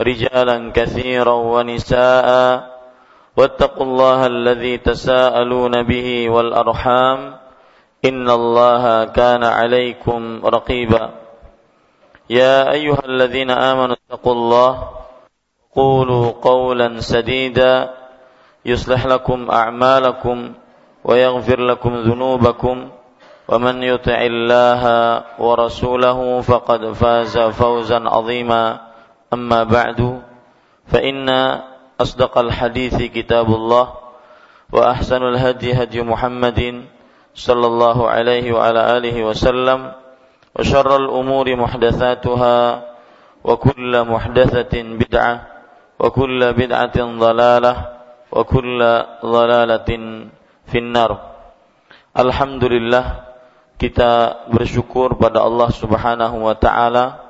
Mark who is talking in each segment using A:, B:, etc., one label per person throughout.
A: رجالا كثيرا ونساء واتقوا الله الذي تساءلون به والأرحام إن الله كان عليكم رقيبا. يا أيها الذين آمنوا اتقوا الله قولوا قولا سديدا يصلح لكم أعمالكم ويغفر لكم ذنوبكم ومن يطع الله ورسوله فقد فاز فوزا عظيما. أما بعد فإن أصدق الحديث كتاب الله وأحسن الهدي هدي محمد صلى الله عليه وعلى آله وسلم وشر الأمور محدثاتها وكل محدثة بدعة وكل بدعة ضلالة وكل ضلالة في النار. Alhamdulillah kita bersyukur pada Allah Subhanahu wa taala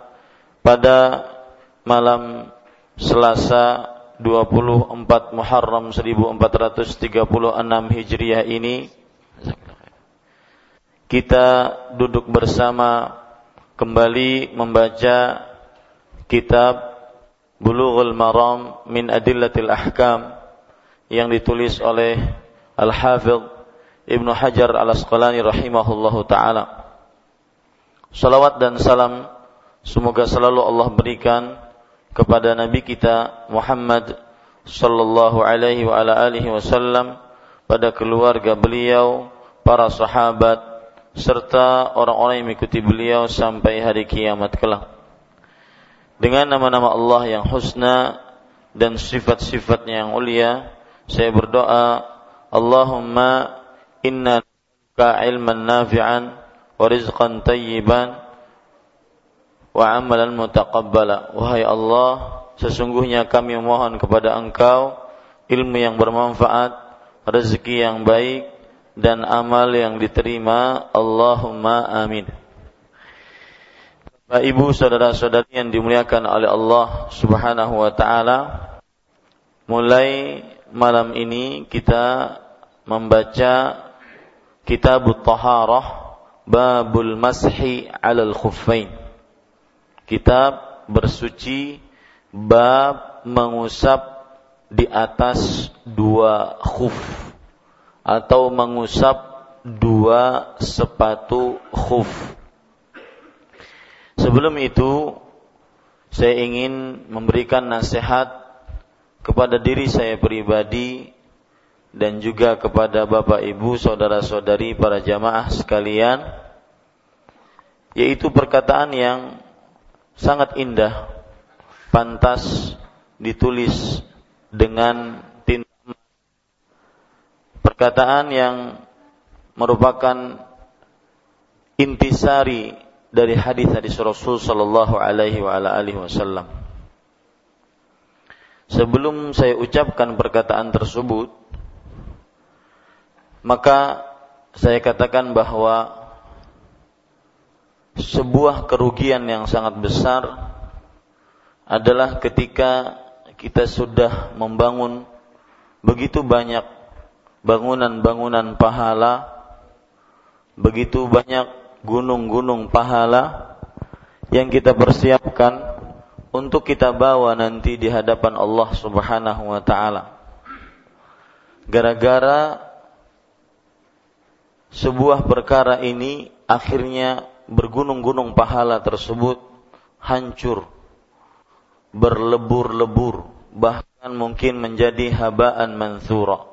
A: pada malam Selasa 24 Muharram 1436 Hijriah ini kita duduk bersama kembali membaca kitab Bulughul Maram min Adillatil Ahkam yang ditulis oleh Al-Hafidh Ibnu Hajar Al-Asqalani rahimahullahu taala. Salawat dan salam semoga selalu Allah berikan kepada Nabi kita Muhammad sallallahu alaihi wa ala alihi wasallam pada keluarga beliau, para sahabat serta orang-orang yang mengikuti beliau sampai hari kiamat kelak. Dengan nama-nama Allah yang husna dan sifat-sifatnya yang mulia, saya berdoa, Allahumma inna ka ilman nafi'an wa rizqan tayyiban wa amalan mutaqabbala. Wahai Allah, sesungguhnya kami memohon kepada Engkau ilmu yang bermanfaat, rezeki yang baik dan amal yang diterima. Allahumma amin. Bapak Ibu saudara-saudari yang dimuliakan oleh Allah Subhanahu wa taala, mulai malam ini kita membaca Kitab Taharah Babul Mashi 'alal Khuffain kitab bersuci bab mengusap di atas dua khuf atau mengusap dua sepatu khuf. Sebelum itu saya ingin memberikan nasihat kepada diri saya pribadi dan juga kepada Bapak Ibu, saudara-saudari para jamaah sekalian yaitu perkataan yang sangat indah, pantas ditulis dengan tinta perkataan yang merupakan intisari dari hadis-hadis Rasul sallallahu alaihi wasallam. Sebelum saya ucapkan perkataan tersebut, maka saya katakan bahwa sebuah kerugian yang sangat besar adalah ketika kita sudah membangun begitu banyak bangunan-bangunan pahala, begitu banyak gunung-gunung pahala yang kita persiapkan untuk kita bawa nanti di hadapan Allah Subhanahu wa taala. Gara-gara sebuah perkara ini akhirnya bergunung-gunung pahala tersebut hancur berlebur-lebur, bahkan mungkin menjadi habaan mansura,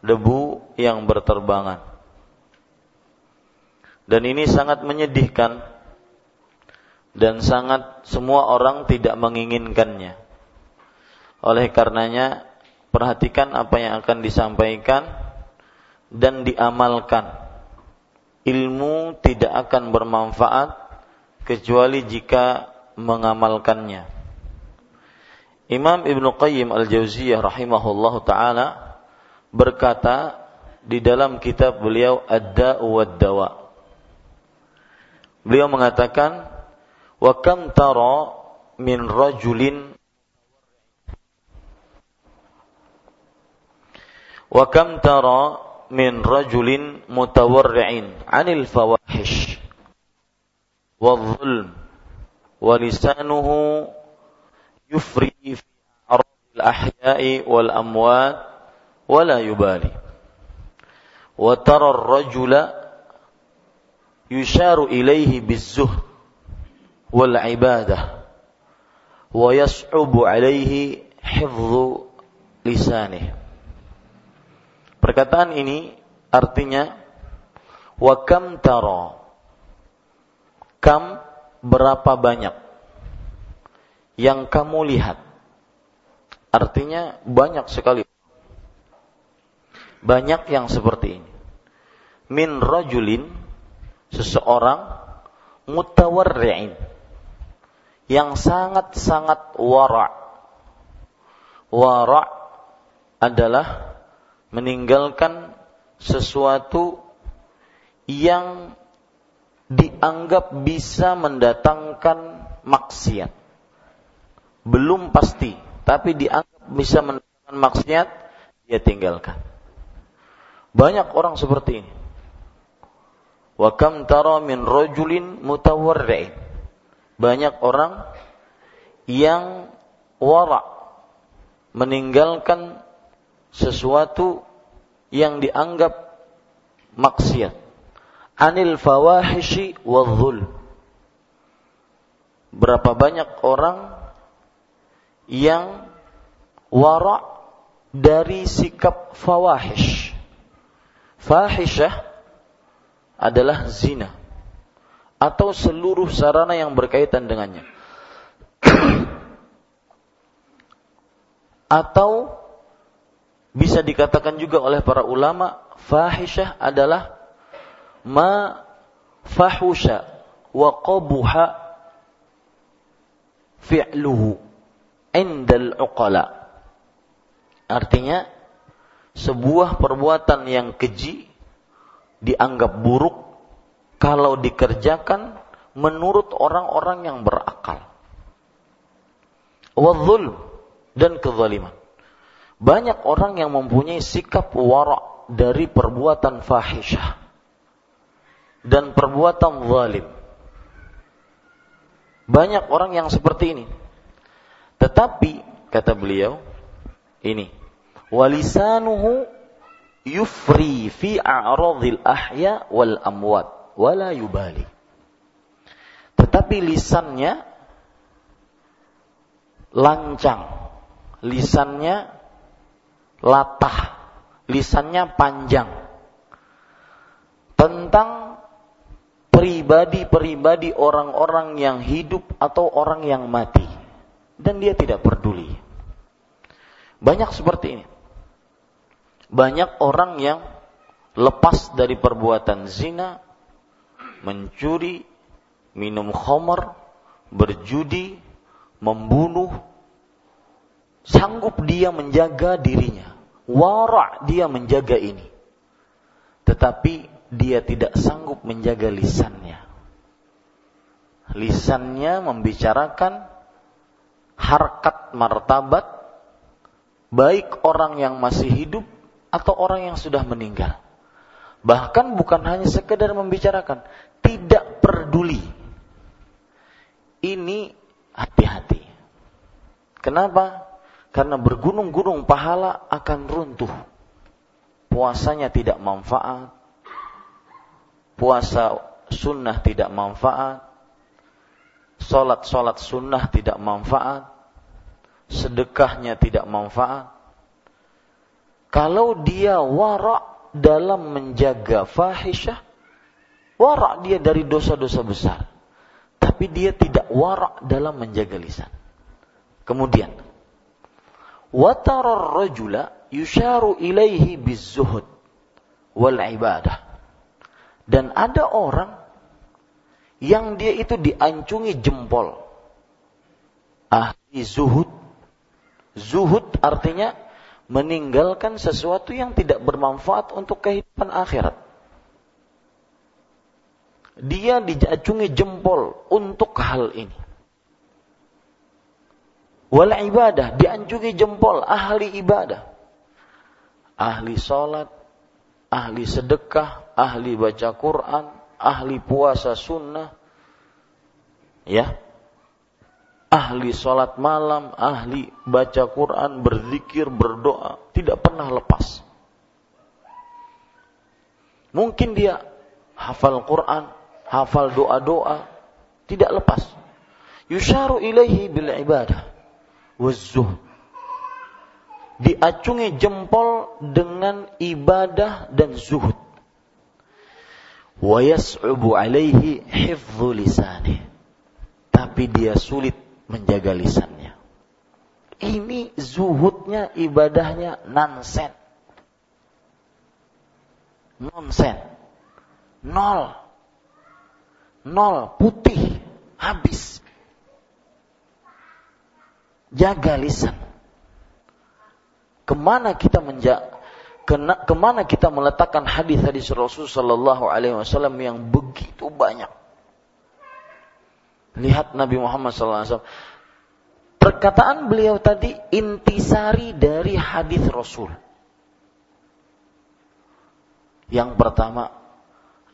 A: debu yang berterbangan. Dan ini sangat menyedihkan dan sangat semua orang tidak menginginkannya. Oleh karenanya, perhatikan apa yang akan disampaikan dan diamalkan. Ilmu tidak akan bermanfaat kecuali jika mengamalkannya. Imam Ibn Qayyim Al-Jauziyah rahimahullahu taala berkata di dalam kitab beliau Ad-Da'u wad-Dawa. Beliau mengatakan, "Wa kam tara min rajulin Wa kam tara min rajulin mutawarri'in 'anil fawahish wadh-dhulm wa lisanuhu yufri fi aradil ahya'i wal amwat wa la yubali wa tara ar-rajula yusharu ilayhi biz-zuhd wal ibadah wa yas'ubu alayhi hifdhu lisanihi Perkataan ini artinya wa kam tara. Kam berapa banyak yang kamu lihat. Artinya banyak sekali. Banyak yang seperti ini. Min rajulin seseorang mutawarri'in yang sangat-sangat wara. Wara adalah meninggalkan sesuatu yang dianggap bisa mendatangkan maksiat. Belum pasti, tapi dianggap bisa mendatangkan maksiat, dia tinggalkan. Banyak orang seperti ini. Wa kam tara min rajulin mutawarri'in. Banyak orang yang wara meninggalkan sesuatu yang dianggap maksiat. Anil fawahishi wadhul. Berapa banyak orang yang wara dari sikap fawahish. Fahishah adalah zina atau seluruh sarana yang berkaitan dengannya. atau bisa dikatakan juga oleh para ulama fahisyah adalah ma fahusha wa qabuha fi'luhu indal uqala artinya sebuah perbuatan yang keji dianggap buruk kalau dikerjakan menurut orang-orang yang berakal. Wadzulm dan kezaliman. Banyak orang yang mempunyai sikap wara dari perbuatan fahisyah dan perbuatan zalim. Banyak orang yang seperti ini. Tetapi kata beliau ini walisanuhu yufri fi a'radil ahya wal amwat wala yubali. Tetapi lisannya lancang. Lisannya latah, lisannya panjang tentang pribadi-pribadi orang-orang yang hidup atau orang yang mati dan dia tidak peduli. Banyak seperti ini. Banyak orang yang lepas dari perbuatan zina, mencuri, minum khamar, berjudi, membunuh, sanggup dia menjaga dirinya. Wara dia menjaga ini. Tetapi dia tidak sanggup menjaga lisannya. Lisannya membicarakan harkat martabat baik orang yang masih hidup atau orang yang sudah meninggal. Bahkan bukan hanya sekedar membicarakan, tidak peduli. Ini hati-hati. Kenapa? Karena bergunung-gunung pahala akan runtuh. Puasanya tidak manfaat. Puasa sunnah tidak manfaat. Solat-solat sunnah tidak manfaat. sedekahnya tidak manfaat, kalau dia warak dalam menjaga fahisyah, warak dia dari dosa-dosa besar. Tapi dia tidak warak dalam menjaga lisan. Kemudian, watarar rajula yusharu ilaihi bizuhud wal ibadah. Dan ada orang yang dia itu diancungi jempol. Ahli zuhud. Zuhud artinya meninggalkan sesuatu yang tidak bermanfaat untuk kehidupan akhirat. Dia diacungi jempol untuk hal ini. Wal ibadah, diancungi jempol ahli ibadah. Ahli salat, ahli sedekah, ahli baca Quran, ahli puasa sunnah, ya, ahli sholat malam, ahli baca Quran, berzikir, berdoa, tidak pernah lepas. Mungkin dia hafal Quran, hafal doa-doa, tidak lepas. Yusharu ilaihi bil ibadah wazzuh. Diacungi jempol dengan ibadah dan zuhud. Wa yas'ubu alaihi hifdhu lisanih. Tapi dia sulit menjaga lisannya. Ini zuhudnya, ibadahnya nonsen. Nonsen. Nol. Nol, putih, habis. Jaga lisan. Ke mana kita menjaga kena, ke mana kita meletakkan hadis-hadis Rasul Sallallahu Alaihi Wasallam yang begitu banyak? Lihat Nabi Muhammad SAW. Perkataan beliau tadi intisari dari hadis Rasul. Yang pertama,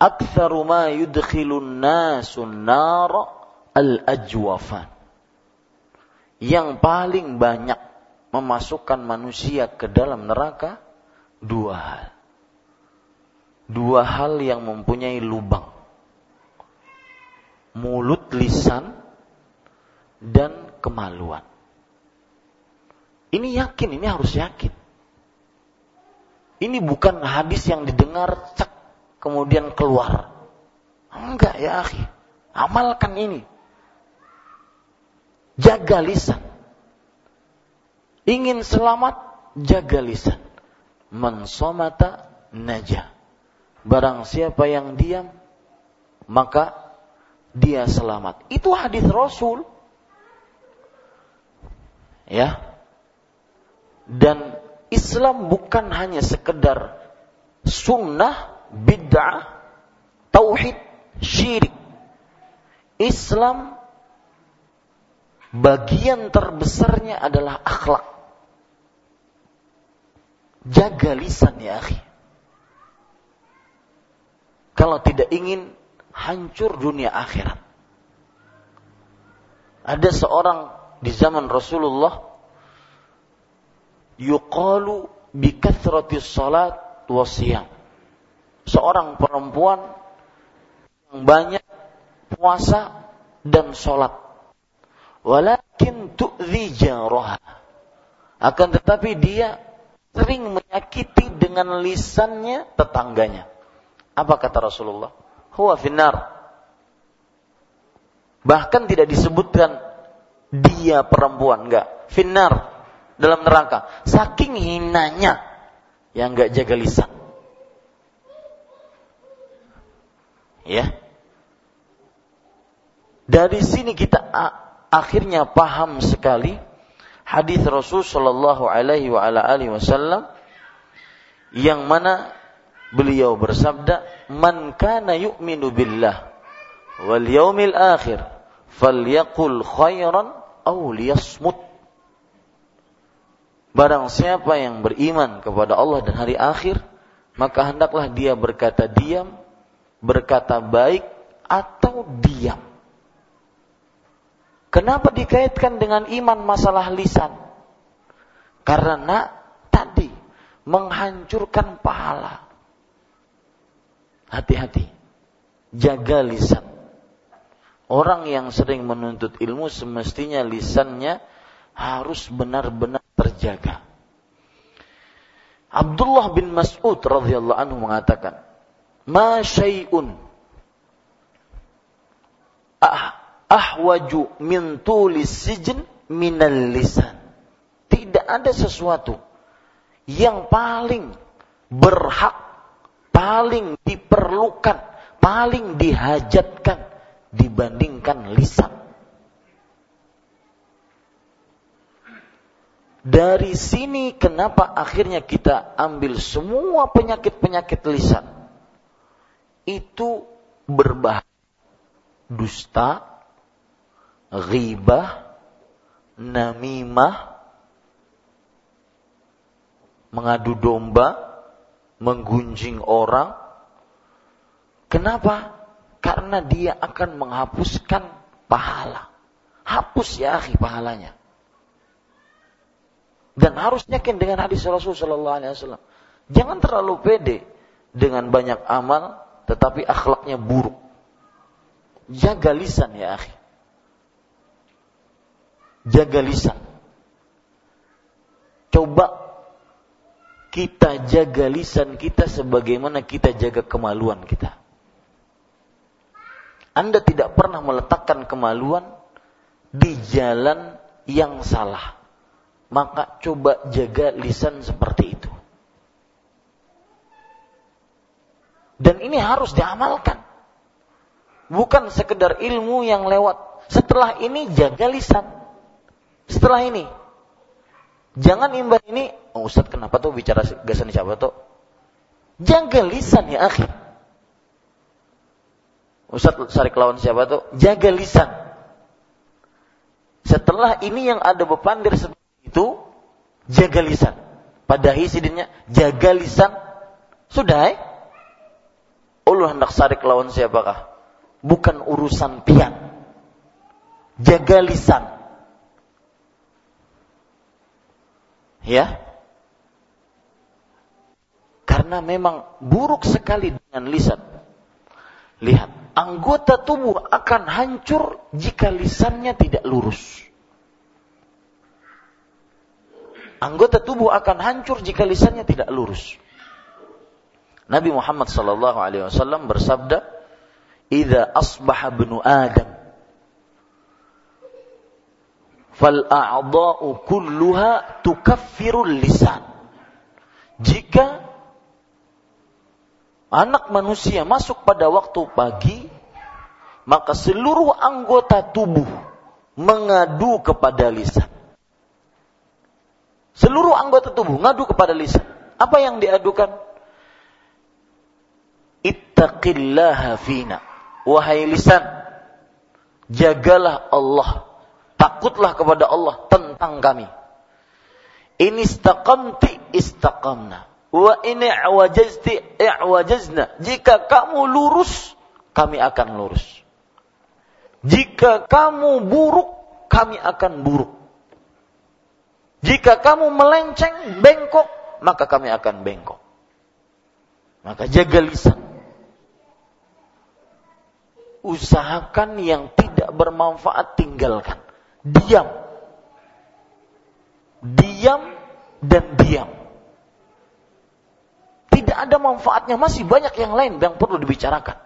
A: aktsaru ma yudkhilun nasun nar al-ajwafan. Yang paling banyak memasukkan manusia ke dalam neraka dua hal. Dua hal yang mempunyai lubang mulut, lisan, dan kemaluan. Ini yakin, ini harus yakin. Ini bukan hadis yang didengar cek kemudian keluar. Enggak ya akhi. Amalkan ini. Jaga lisan. Ingin selamat, jaga lisan. Mensomata najah. Barang siapa yang diam, maka dia selamat. Itu hadis Rasul. Ya. Dan Islam bukan hanya sekedar sunnah, bid'ah, tauhid, syirik. Islam bagian terbesarnya adalah akhlak. Jaga lisan ya akhi. Kalau tidak ingin hancur dunia akhirat. Ada seorang di zaman Rasulullah yuqalu bi kathrati salat wasiyam. Seorang perempuan yang banyak puasa dan sholat. Walakin tu'zi jaraha. Akan tetapi dia sering menyakiti dengan lisannya tetangganya. Apa kata Rasulullah? huwa finnar. Bahkan tidak disebutkan dia perempuan, enggak. Finnar dalam neraka. Saking hinanya yang enggak jaga lisan. Ya. Dari sini kita akhirnya paham sekali hadis Rasul Shallallahu Alaihi Wasallam yang mana beliau bersabda, "Man kana yu'minu billah wal yaumil akhir falyaqul khairan aw liyasmut." Barang siapa yang beriman kepada Allah dan hari akhir, maka hendaklah dia berkata diam, berkata baik atau diam. Kenapa dikaitkan dengan iman masalah lisan? Karena tadi menghancurkan pahala. Hati-hati. Jaga lisan. Orang yang sering menuntut ilmu semestinya lisannya harus benar-benar terjaga. Abdullah bin Mas'ud radhiyallahu anhu mengatakan, "Ma syai'un ah, ahwaju min tulis sijin minal lisan." Tidak ada sesuatu yang paling berhak, paling diperlukan, paling dihajatkan dibandingkan lisan. Dari sini kenapa akhirnya kita ambil semua penyakit-penyakit lisan. Itu berbahaya. Dusta, ghibah, namimah, mengadu domba, menggunjing orang. Kenapa? Karena dia akan menghapuskan pahala. Hapus ya akhi pahalanya. Dan harus yakin dengan hadis Rasul Sallallahu Alaihi Wasallam. Jangan terlalu pede dengan banyak amal, tetapi akhlaknya buruk. Jaga lisan ya akhi. Jaga lisan. Coba kita jaga lisan kita sebagaimana kita jaga kemaluan kita. Anda tidak pernah meletakkan kemaluan di jalan yang salah maka coba jaga lisan seperti itu. Dan ini harus diamalkan. Bukan sekedar ilmu yang lewat. Setelah ini jaga lisan. Setelah ini. Jangan imbah ini, oh Ustaz kenapa tuh bicara gasan siapa tuh? Jaga lisan ya akhi. Ustaz sarik lawan siapa tuh? Jaga lisan. Setelah ini yang ada bepandir seperti itu jaga lisan. Pada sidinnya jaga lisan. Sudah eh? Allah hendak sarik lawan siapakah? Bukan urusan pian. Jaga lisan. Ya. Karena memang buruk sekali dengan lisan. Lihat, anggota tubuh akan hancur jika lisannya tidak lurus. Anggota tubuh akan hancur jika lisannya tidak lurus. Nabi Muhammad sallallahu alaihi wasallam bersabda, "Idza asbaha ibnu Adam fal a'dha'u kulluha tukaffirul lisan." Jika anak manusia masuk pada waktu pagi, maka seluruh anggota tubuh mengadu kepada lisan. Seluruh anggota tubuh ngadu kepada lisan. Apa yang diadukan? Ittaqillaha fina. Wahai lisan, jagalah Allah. Takutlah kepada Allah tentang kami. Ini istaqamti istaqamna. Wa ini i'wajazti i'wajazna. Jika kamu lurus, kami akan lurus. Jika kamu buruk, kami akan buruk. Jika kamu melenceng, bengkok, maka kami akan bengkok. Maka jaga lisan. Usahakan yang tidak bermanfaat tinggalkan. Diam. Diam dan diam. Tidak ada manfaatnya, masih banyak yang lain yang perlu dibicarakan.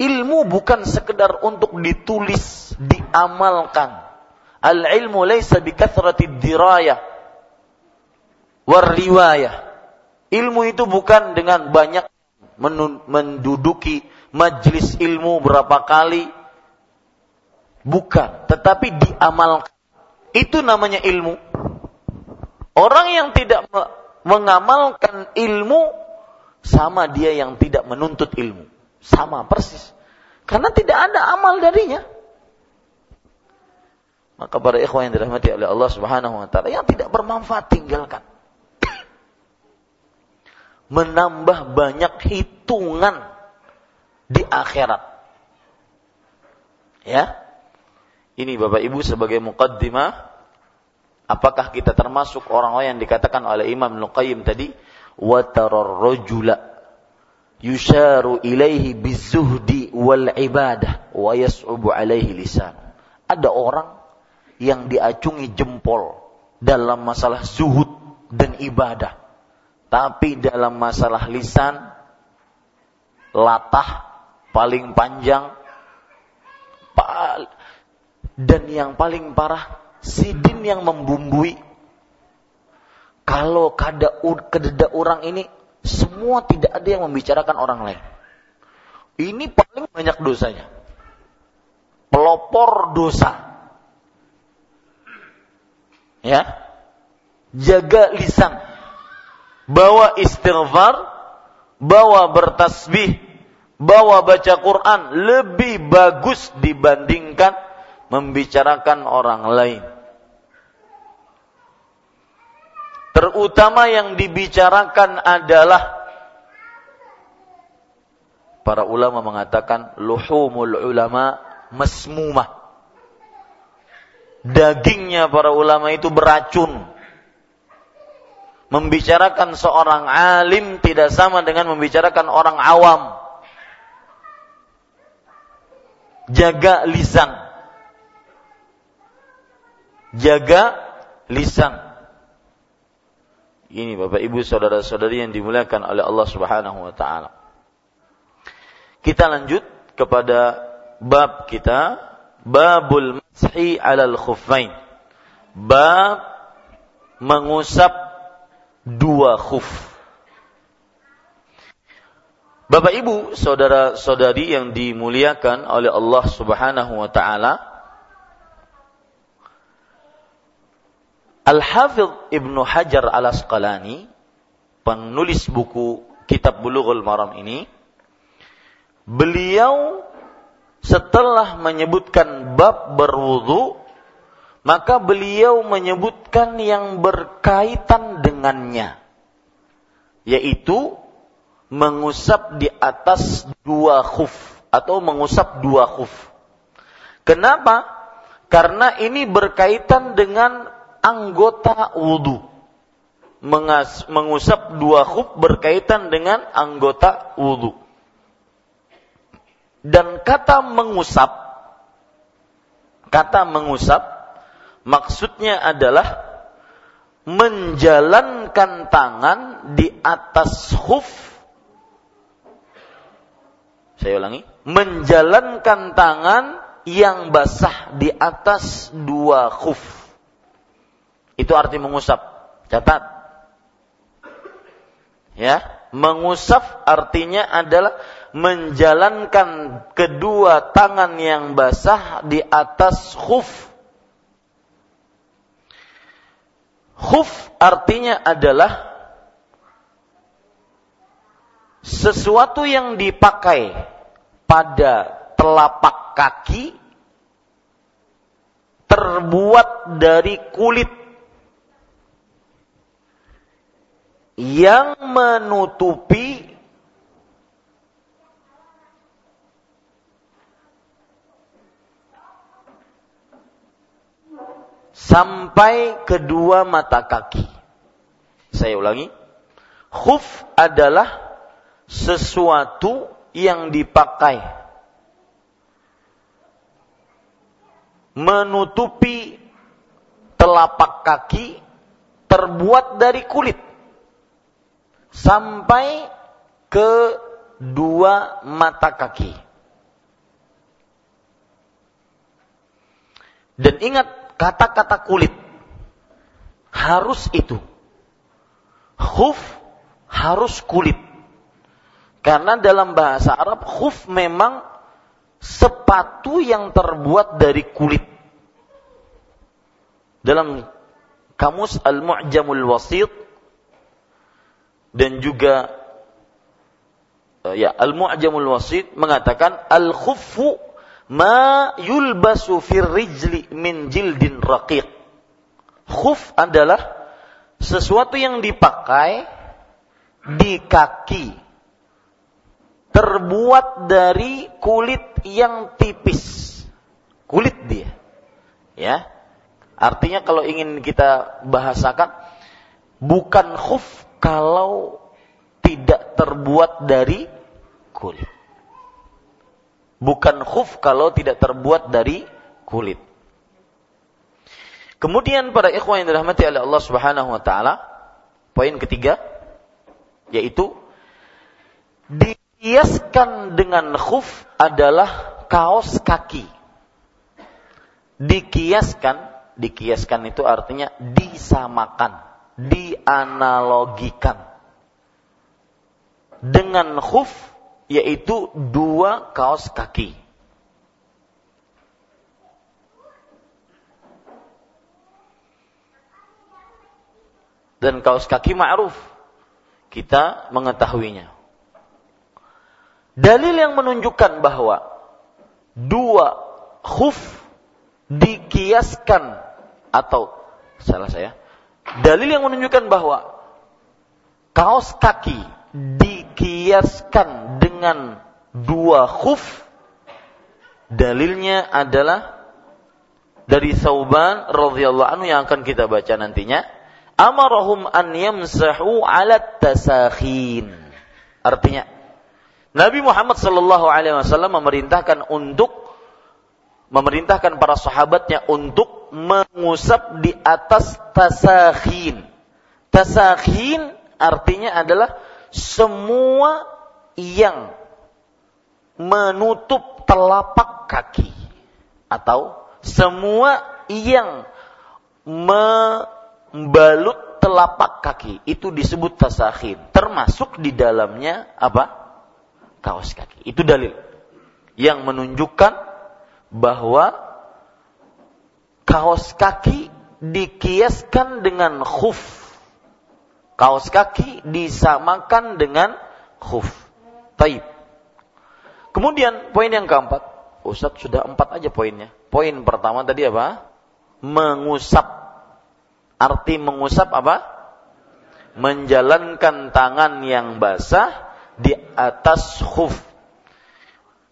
A: Ilmu bukan sekedar untuk ditulis, diamalkan Al-ilmu laysa bikathrati dirayah war riwayah. Ilmu itu bukan dengan banyak menduduki majlis ilmu berapa kali. Bukan, tetapi diamalkan. Itu namanya ilmu. Orang yang tidak mengamalkan ilmu sama dia yang tidak menuntut ilmu. Sama persis. Karena tidak ada amal darinya. Maka para ikhwan yang dirahmati oleh Allah Subhanahu wa taala yang tidak bermanfaat tinggalkan. Menambah banyak hitungan di akhirat. Ya. Ini Bapak Ibu sebagai muqaddimah apakah kita termasuk orang-orang yang dikatakan oleh Imam Nuqayyim tadi wa tarar rajula yusharu ilaihi bizuhdi wal ibadah wa yas'ubu alaihi lisan. Ada orang yang diacungi jempol dalam masalah zuhud dan ibadah. Tapi dalam masalah lisan, latah paling panjang, dan yang paling parah, sidin yang membumbui. Kalau kada kededa orang ini, semua tidak ada yang membicarakan orang lain. Ini paling banyak dosanya. Pelopor dosa Ya. Jaga lisan. Bawa istighfar, bawa bertasbih, bawa baca Quran lebih bagus dibandingkan membicarakan orang lain. Terutama yang dibicarakan adalah para ulama mengatakan luhumul ulama masmumah dagingnya para ulama itu beracun. Membicarakan seorang alim tidak sama dengan membicarakan orang awam. Jaga lisan. Jaga lisan. Ini Bapak Ibu saudara-saudari yang dimuliakan oleh Allah Subhanahu wa taala. Kita lanjut kepada bab kita babul mashi alal khuffain. Bab mengusap dua khuf. Bapak Ibu, saudara-saudari yang dimuliakan oleh Allah Subhanahu wa taala, Al-Hafidh Ibnu Hajar Al-Asqalani, penulis buku Kitab Bulughul Maram ini, beliau setelah menyebutkan bab berwudu, maka beliau menyebutkan yang berkaitan dengannya, yaitu mengusap di atas dua khuf atau mengusap dua khuf. Kenapa? Karena ini berkaitan dengan anggota wudhu. Mengusap dua khuf berkaitan dengan anggota wudhu. Dan kata mengusap, kata mengusap, maksudnya adalah menjalankan tangan di atas huf. Saya ulangi, menjalankan tangan yang basah di atas dua khuf. Itu arti mengusap. Catat. Ya, mengusap artinya adalah menjalankan kedua tangan yang basah di atas khuf. Khuf artinya adalah sesuatu yang dipakai pada telapak kaki terbuat dari kulit yang menutupi sampai kedua mata kaki. Saya ulangi. Khuf adalah sesuatu yang dipakai menutupi telapak kaki terbuat dari kulit sampai ke dua mata kaki. Dan ingat kata-kata kulit harus itu. Khuf harus kulit. Karena dalam bahasa Arab khuf memang sepatu yang terbuat dari kulit. Dalam kamus Al-Mu'jamul Wasit dan juga eh, ya Al-Mu'jamul Wasit mengatakan al-khuffu ma yulbasu fir rijli min jildin raqiq. Khuf adalah sesuatu yang dipakai di kaki terbuat dari kulit yang tipis. Kulit dia. Ya. Artinya kalau ingin kita bahasakan bukan khuf kalau tidak terbuat dari kulit bukan khuf kalau tidak terbuat dari kulit. Kemudian para ikhwan yang dirahmati oleh Allah Subhanahu wa taala, poin ketiga yaitu dikiaskan dengan khuf adalah kaos kaki. Dikiaskan, dikiaskan itu artinya disamakan, dianalogikan dengan khuf yaitu dua kaos kaki. Dan kaos kaki ma'ruf. Kita mengetahuinya. Dalil yang menunjukkan bahwa dua khuf dikiaskan atau salah saya. Dalil yang menunjukkan bahwa kaos kaki dikiaskan dengan dua khuf dalilnya adalah dari Sauban radhiyallahu anhu yang akan kita baca nantinya. Amarahum an yamsahu ala tasakhin. Artinya Nabi Muhammad Shallallahu Alaihi Wasallam memerintahkan untuk memerintahkan para sahabatnya untuk mengusap di atas tasakhin. Tasakhin artinya adalah semua yang menutup telapak kaki atau semua yang membalut telapak kaki itu disebut tasakhin termasuk di dalamnya apa kaos kaki. Itu dalil yang menunjukkan bahwa kaos kaki dikiaskan dengan khuf. Kaos kaki disamakan dengan khuf. Taib. Kemudian poin yang keempat, Ustaz sudah empat aja poinnya. Poin pertama tadi apa? Mengusap. Arti mengusap apa? Menjalankan tangan yang basah di atas khuf.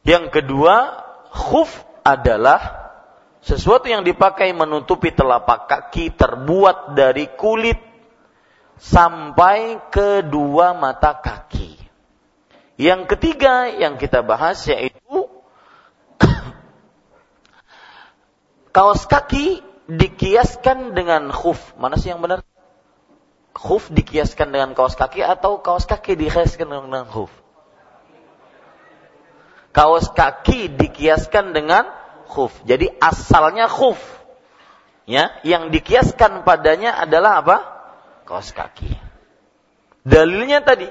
A: Yang kedua, khuf adalah sesuatu yang dipakai menutupi telapak kaki terbuat dari kulit sampai kedua mata kaki. Yang ketiga yang kita bahas yaitu kaos kaki dikiaskan dengan khuf. Mana sih yang benar? khuf dikiaskan dengan kaos kaki atau kaos kaki dikiaskan dengan khuf? Kaos kaki dikiaskan dengan khuf. Jadi asalnya khuf. Ya, yang dikiaskan padanya adalah apa? Kaos kaki. Dalilnya tadi,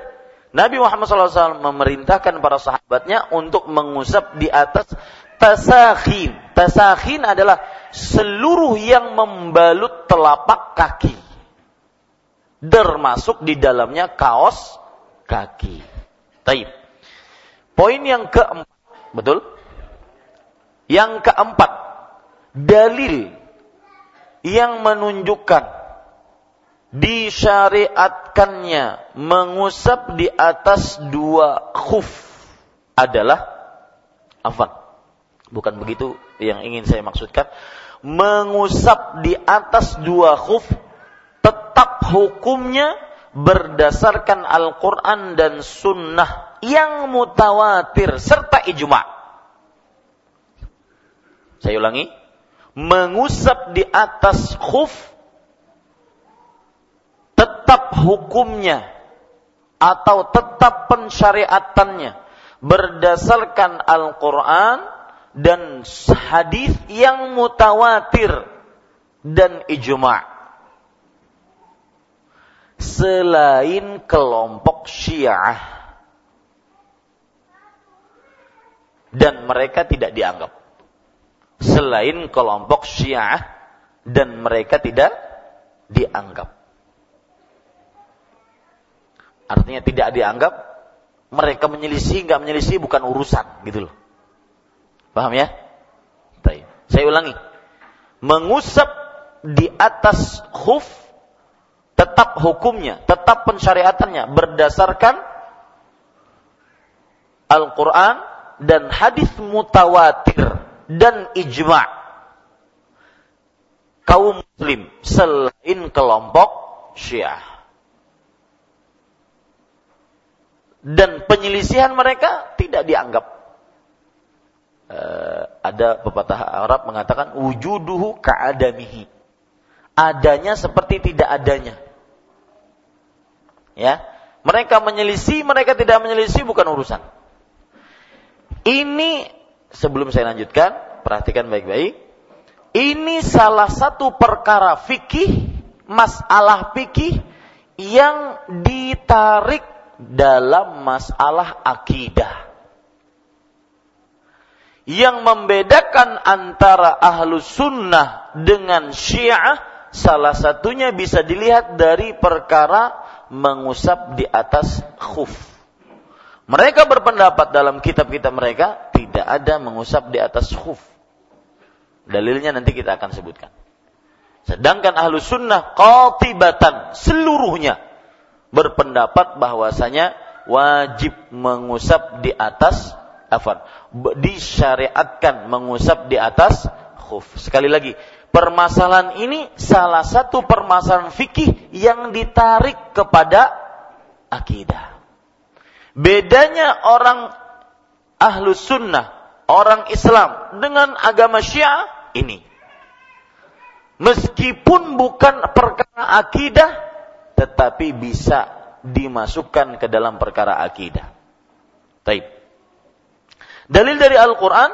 A: Nabi Muhammad SAW memerintahkan para sahabatnya untuk mengusap di atas tasakhin. Tasakhin adalah seluruh yang membalut telapak kaki termasuk di dalamnya kaos kaki. Taib. Poin yang keempat, betul? Yang keempat, dalil yang menunjukkan disyariatkannya mengusap di atas dua khuf adalah afan. Bukan begitu yang ingin saya maksudkan. Mengusap di atas dua khuf tetap hukumnya berdasarkan Al-Quran dan Sunnah yang mutawatir serta ijma. Saya ulangi, mengusap di atas khuf tetap hukumnya atau tetap pensyariatannya berdasarkan Al-Quran dan hadis yang mutawatir dan ijma' selain kelompok Syiah. Dan mereka tidak dianggap selain kelompok Syiah dan mereka tidak dianggap. Artinya tidak dianggap mereka menyelisih nggak menyelisih bukan urusan gitu loh. Paham ya? Saya ulangi. Mengusap di atas khuf tetap hukumnya, tetap pensyariatannya berdasarkan Al-Quran dan hadis mutawatir dan ijma' kaum muslim selain kelompok syiah. Dan penyelisihan mereka tidak dianggap. Uh, ada pepatah Arab mengatakan wujuduhu ka'adamihi adanya seperti tidak adanya. Ya, mereka menyelisih, mereka tidak menyelisih bukan urusan. Ini sebelum saya lanjutkan, perhatikan baik-baik. Ini salah satu perkara fikih, masalah fikih yang ditarik dalam masalah akidah. Yang membedakan antara ahlu sunnah dengan syiah, salah satunya bisa dilihat dari perkara mengusap di atas khuf. Mereka berpendapat dalam kitab-kitab mereka tidak ada mengusap di atas khuf. Dalilnya nanti kita akan sebutkan. Sedangkan ahlu sunnah qatibatan seluruhnya berpendapat bahwasanya wajib mengusap di atas afan disyariatkan mengusap di atas khuf. Sekali lagi, permasalahan ini salah satu permasalahan fikih yang ditarik kepada akidah. Bedanya orang ahlu sunnah, orang Islam dengan agama syiah ini. Meskipun bukan perkara akidah, tetapi bisa dimasukkan ke dalam perkara akidah. Taib. Dalil dari Al-Quran,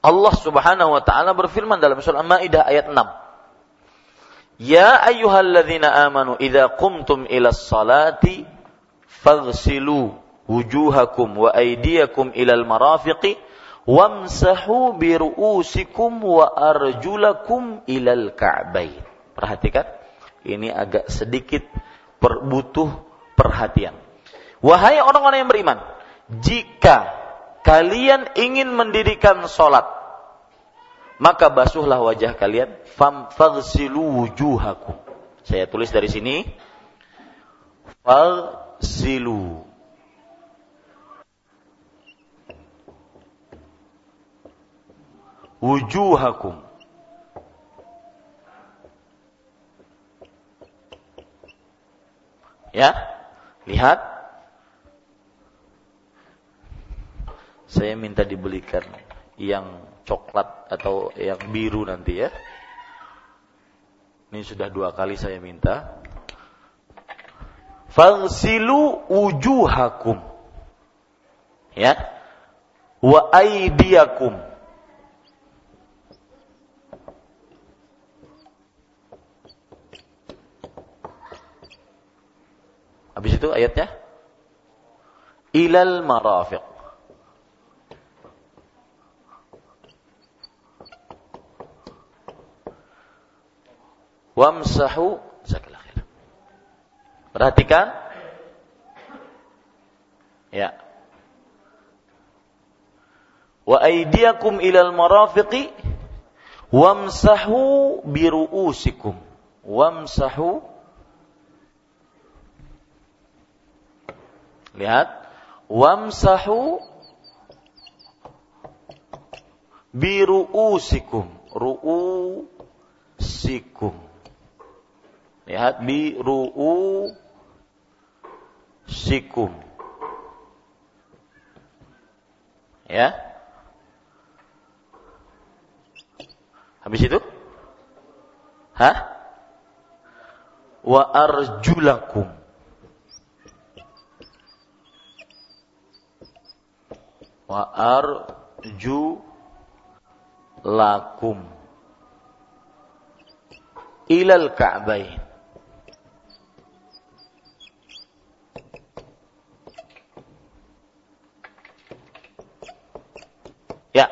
A: Allah subhanahu wa ta'ala berfirman dalam surah Al-Ma'idah ayat 6. Ya ayyuhalladzina amanu idza qumtum ila salati faghsilu wujuhakum wa aydiyakum ilal marafiqi wamsahu bi ru'usikum wa arjulakum ilal ka'bain. Perhatikan, ini agak sedikit per, butuh perhatian. Wahai orang-orang yang beriman, jika kalian ingin mendirikan solat, maka basuhlah wajah kalian, faghsilu wujuhakum. Saya tulis dari sini, faghsilu wujuhakum. Ya, lihat. Saya minta dibelikan yang coklat atau yang biru nanti ya. Ini sudah dua kali saya minta. Fangsilu wujuhakum. Ya. Wa aidiakum Habis itu ayatnya ilal marafiq. Wamsahu Perhatikan. Ya. Wa aydiyakum ilal marafiqi wamsahu biru'usikum. Wamsahu Lihat. Wamsahu biru'usikum. Ru'usikum. Lihat biru'usikum. Ya. Habis itu? Hah? Wa arjulakum. wa arju lakum ilal ka'bain Ya.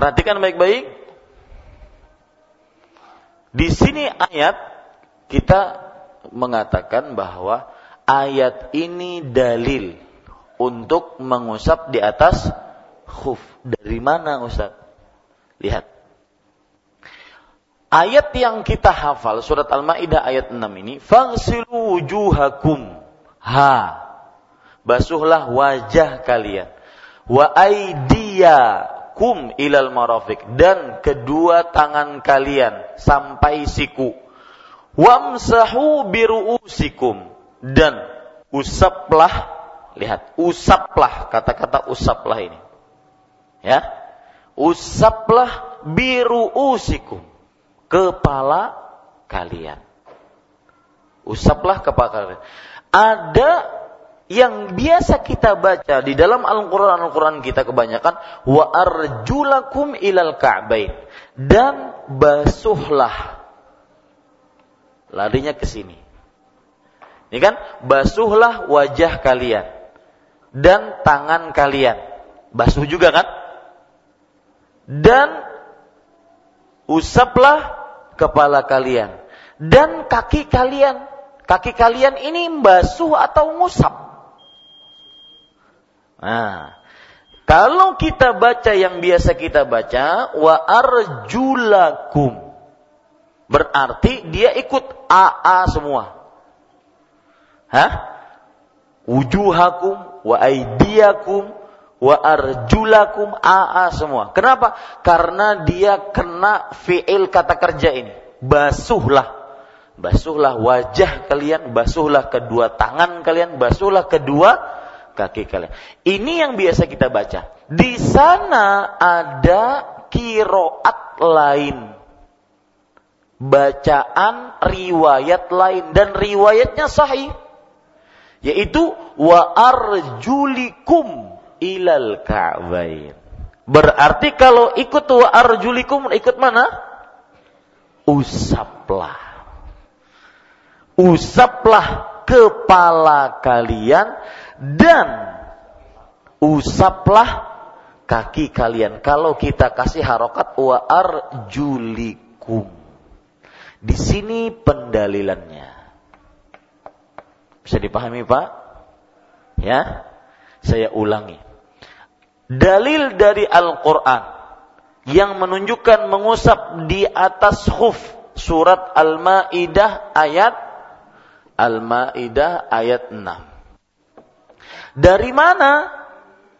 A: Perhatikan baik-baik. Di sini ayat kita mengatakan bahwa ayat ini dalil untuk mengusap di atas khuf. Dari mana Ustaz? Lihat. Ayat yang kita hafal surat Al-Maidah ayat 6 ini, "Faghsilu wujuhakum." Ha. Basuhlah wajah kalian. Wa aydiyakum ilal marafiq dan kedua tangan kalian sampai siku. Wamsahu biruusikum dan usaplah Lihat, usaplah kata-kata usaplah ini. Ya. Usaplah biru usikum kepala kalian. Usaplah kepala kalian. Ada yang biasa kita baca di dalam Al-Quran Al-Quran kita kebanyakan wa arjulakum ilal ka'bain. Dan basuhlah. Larinya ke sini. Ini kan basuhlah wajah kalian dan tangan kalian. Basuh juga kan? Dan usaplah kepala kalian dan kaki kalian. Kaki kalian ini basuh atau ngusap Nah, kalau kita baca yang biasa kita baca wa arjulakum berarti dia ikut AA semua. Hah? Wujuhakum wa aidiakum wa arjulakum AA semua. Kenapa? Karena dia kena fiil kata kerja ini. Basuhlah. Basuhlah wajah kalian, basuhlah kedua tangan kalian, basuhlah kedua kaki kalian. Ini yang biasa kita baca. Di sana ada kiroat lain. Bacaan riwayat lain. Dan riwayatnya sahih. Yaitu wa arjulikum ilal ka'bain. Berarti kalau ikut wa arjulikum ikut mana? Usaplah. Usaplah kepala kalian dan usaplah kaki kalian. Kalau kita kasih harokat wa arjulikum. Di sini pendalilannya. Bisa dipahami Pak? Ya, saya ulangi. Dalil dari Al-Quran yang menunjukkan mengusap di atas khuf surat Al-Maidah ayat Al-Maidah ayat 6. Dari mana?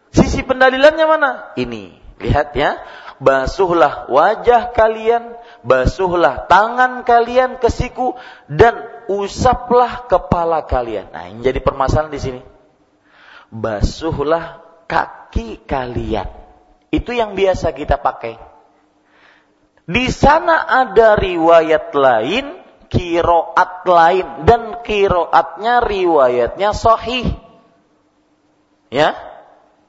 A: Sisi pendalilannya mana? Ini. Lihat ya. Basuhlah wajah kalian, basuhlah tangan kalian ke siku dan usaplah kepala kalian. Nah, ini jadi permasalahan di sini. Basuhlah kaki kalian. Itu yang biasa kita pakai. Di sana ada riwayat lain, kiroat lain dan kiroatnya riwayatnya sahih ya?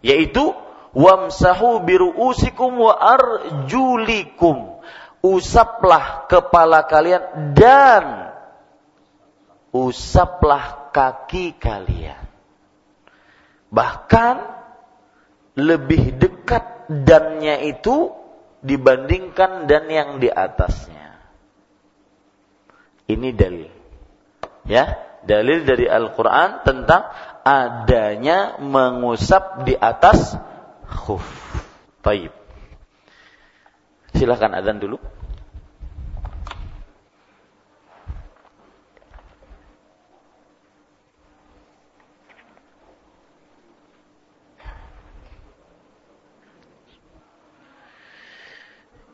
A: Yaitu wamsahu biruusikum wa arjulikum. Usaplah kepala kalian dan usaplah kaki kalian. Bahkan lebih dekat dannya itu dibandingkan dan yang di atasnya. Ini dalil. Ya? Dalil dari Al-Qur'an tentang adanya mengusap di atas khuf. Taib. Silahkan adzan dulu.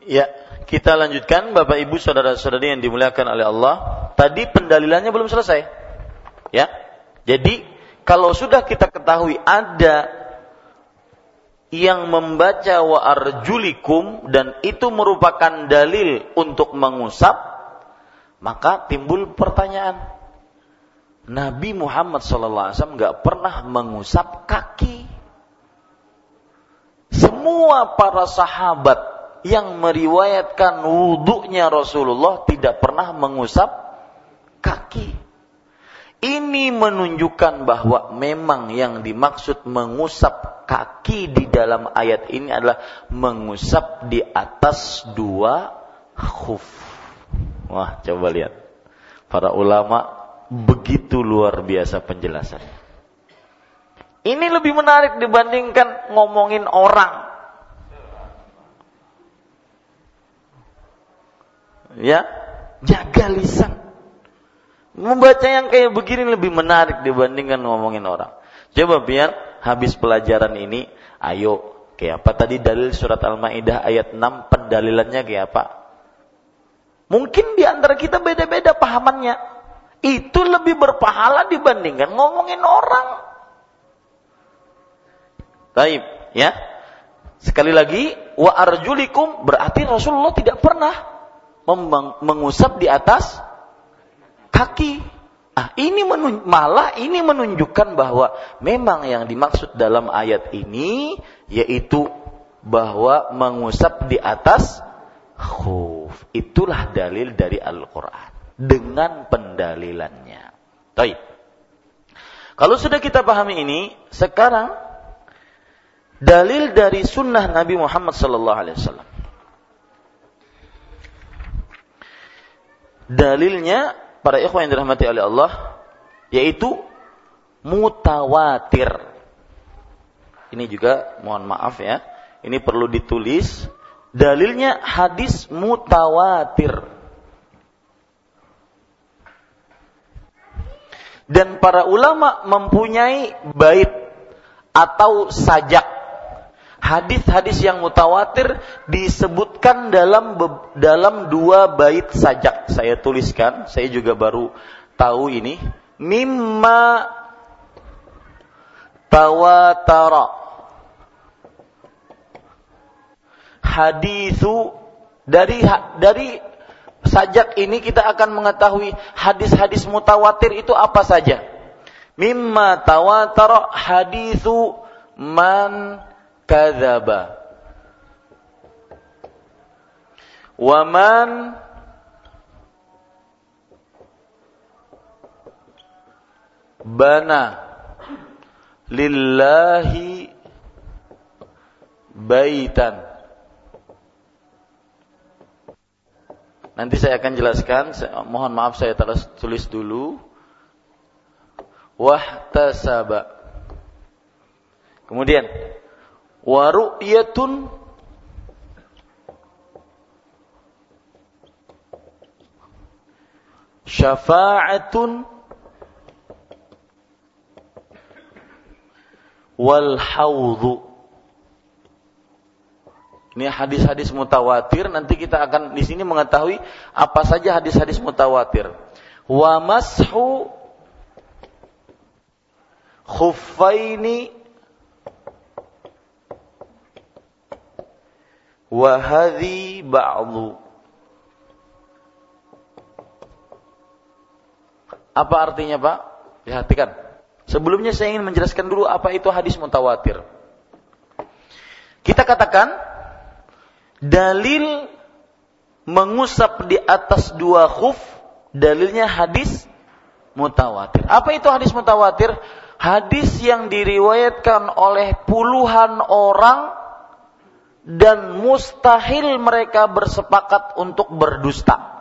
A: Ya, kita lanjutkan Bapak Ibu saudara-saudari yang dimuliakan oleh Allah. Tadi pendalilannya belum selesai. Ya. Jadi kalau sudah kita ketahui ada yang membaca wa arjulikum dan itu merupakan dalil untuk mengusap, maka timbul pertanyaan. Nabi Muhammad SAW nggak pernah mengusap kaki. Semua para sahabat yang meriwayatkan wudhunya Rasulullah tidak pernah mengusap kaki. Ini menunjukkan bahwa memang yang dimaksud mengusap kaki di dalam ayat ini adalah mengusap di atas dua khuf. Wah, coba lihat. Para ulama begitu luar biasa penjelasannya. Ini lebih menarik dibandingkan ngomongin orang. Ya, jaga lisan. Membaca yang kayak begini lebih menarik dibandingkan ngomongin orang. Coba biar habis pelajaran ini, ayo kayak apa tadi dalil surat Al-Maidah ayat 6 pendalilannya kayak apa? Mungkin di antara kita beda-beda pahamannya. Itu lebih berpahala dibandingkan ngomongin orang. Taib, ya. Sekali lagi, wa arjulikum berarti Rasulullah tidak pernah mengusap di atas kaki. Ah, ini menun, malah ini menunjukkan bahwa memang yang dimaksud dalam ayat ini yaitu bahwa mengusap di atas khuf. Itulah dalil dari Al-Qur'an dengan pendalilannya. Baik. Kalau sudah kita pahami ini, sekarang dalil dari sunnah Nabi Muhammad sallallahu alaihi wasallam. Dalilnya para ikhwan yang dirahmati oleh Allah yaitu mutawatir. Ini juga mohon maaf ya, ini perlu ditulis. Dalilnya hadis mutawatir. dan para ulama mempunyai bait atau sajak. Hadis-hadis yang mutawatir disebutkan dalam dalam dua bait sajak. Saya tuliskan, saya juga baru tahu ini. Mimma tawatara. Hadisu dari dari sajak ini kita akan mengetahui hadis-hadis mutawatir itu apa saja. Mimma tawatar hadithu man kadzaba. Wa man bana lillahi baitan Nanti saya akan jelaskan. Saya, mohon maaf saya terus tulis dulu. Wahtasaba. Kemudian waru'yatun syafa'atun wal haudhu ini hadis-hadis mutawatir. Nanti kita akan di sini mengetahui apa saja hadis-hadis mutawatir. Wa mashu khuffaini wa hadhi ba'du. Apa artinya, Pak? Perhatikan. Sebelumnya saya ingin menjelaskan dulu apa itu hadis mutawatir. Kita katakan dalil mengusap di atas dua khuf dalilnya hadis mutawatir. Apa itu hadis mutawatir? Hadis yang diriwayatkan oleh puluhan orang dan mustahil mereka bersepakat untuk berdusta.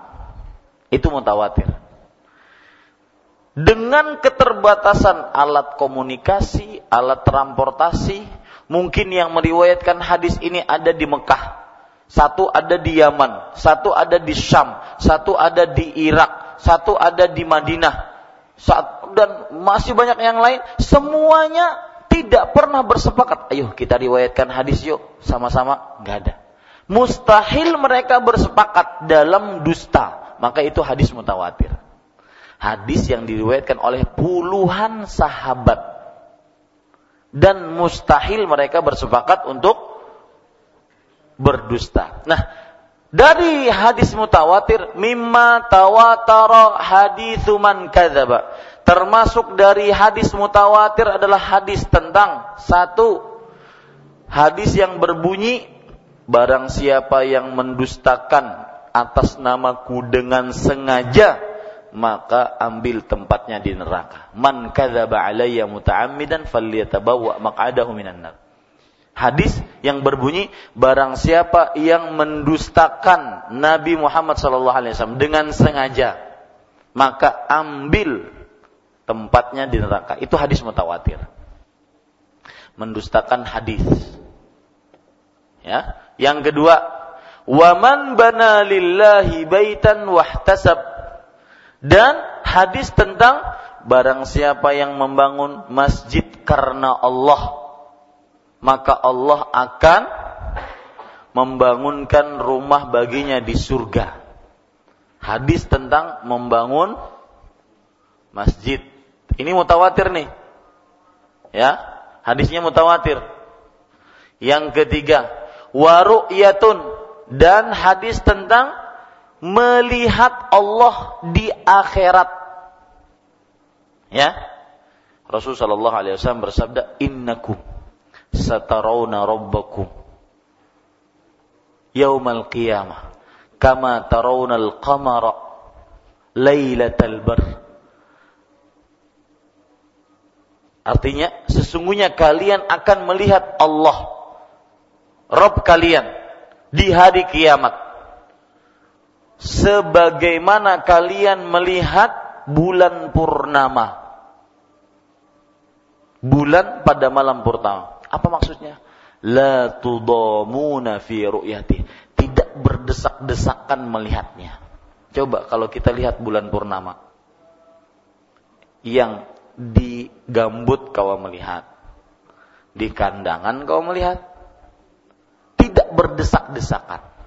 A: Itu mutawatir. Dengan keterbatasan alat komunikasi, alat transportasi, mungkin yang meriwayatkan hadis ini ada di Mekah, satu ada di Yaman, satu ada di Syam, satu ada di Irak, satu ada di Madinah, dan masih banyak yang lain. Semuanya tidak pernah bersepakat. Ayo kita riwayatkan hadis yuk sama-sama. Nggak ada. Mustahil mereka bersepakat dalam dusta. Maka itu hadis mutawatir. Hadis yang diriwayatkan oleh puluhan sahabat. Dan mustahil mereka bersepakat untuk berdusta. Nah, dari hadis mutawatir mimma tawatara haditsu man kadzaba. Termasuk dari hadis mutawatir adalah hadis tentang satu hadis yang berbunyi barang siapa yang mendustakan atas namaku dengan sengaja maka ambil tempatnya di neraka. Man kadzaba alayya muta'ammidan falyatabawwa maq'adahu minan nar hadis yang berbunyi barang siapa yang mendustakan Nabi Muhammad SAW dengan sengaja maka ambil tempatnya di neraka. Itu hadis mutawatir. Mendustakan hadis. Ya. Yang kedua, waman bana lillahi baitan wahtasab. Dan hadis tentang barang siapa yang membangun masjid karena Allah maka Allah akan membangunkan rumah baginya di surga. Hadis tentang membangun masjid. Ini mutawatir nih. Ya, hadisnya mutawatir. Yang ketiga, waru'yatun dan hadis tentang melihat Allah di akhirat. Ya. Rasul sallallahu alaihi wasallam bersabda, "Innakum satarawna rabbakum yaumal qiyamah kama tarawna al-qamara lailatal bar." Artinya sesungguhnya kalian akan melihat Allah Rob kalian di hari kiamat sebagaimana kalian melihat bulan purnama. Bulan pada malam purnama. Apa maksudnya? La tudamuna fi ru'yati. Tidak berdesak-desakan melihatnya. Coba kalau kita lihat bulan purnama. Yang di gambut kau melihat. Di kandangan kau melihat. Tidak berdesak-desakan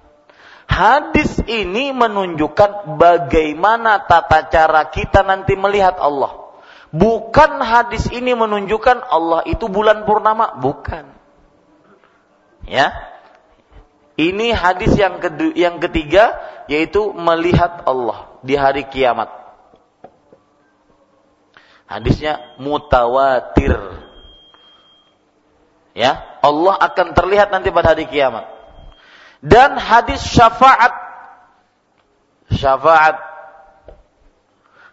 A: Hadis ini menunjukkan bagaimana tata cara kita nanti melihat Allah. Bukan hadis ini menunjukkan Allah itu bulan purnama, bukan. Ya. Ini hadis yang yang ketiga yaitu melihat Allah di hari kiamat. Hadisnya mutawatir. Ya, Allah akan terlihat nanti pada hari kiamat dan hadis syafaat. Syafaat.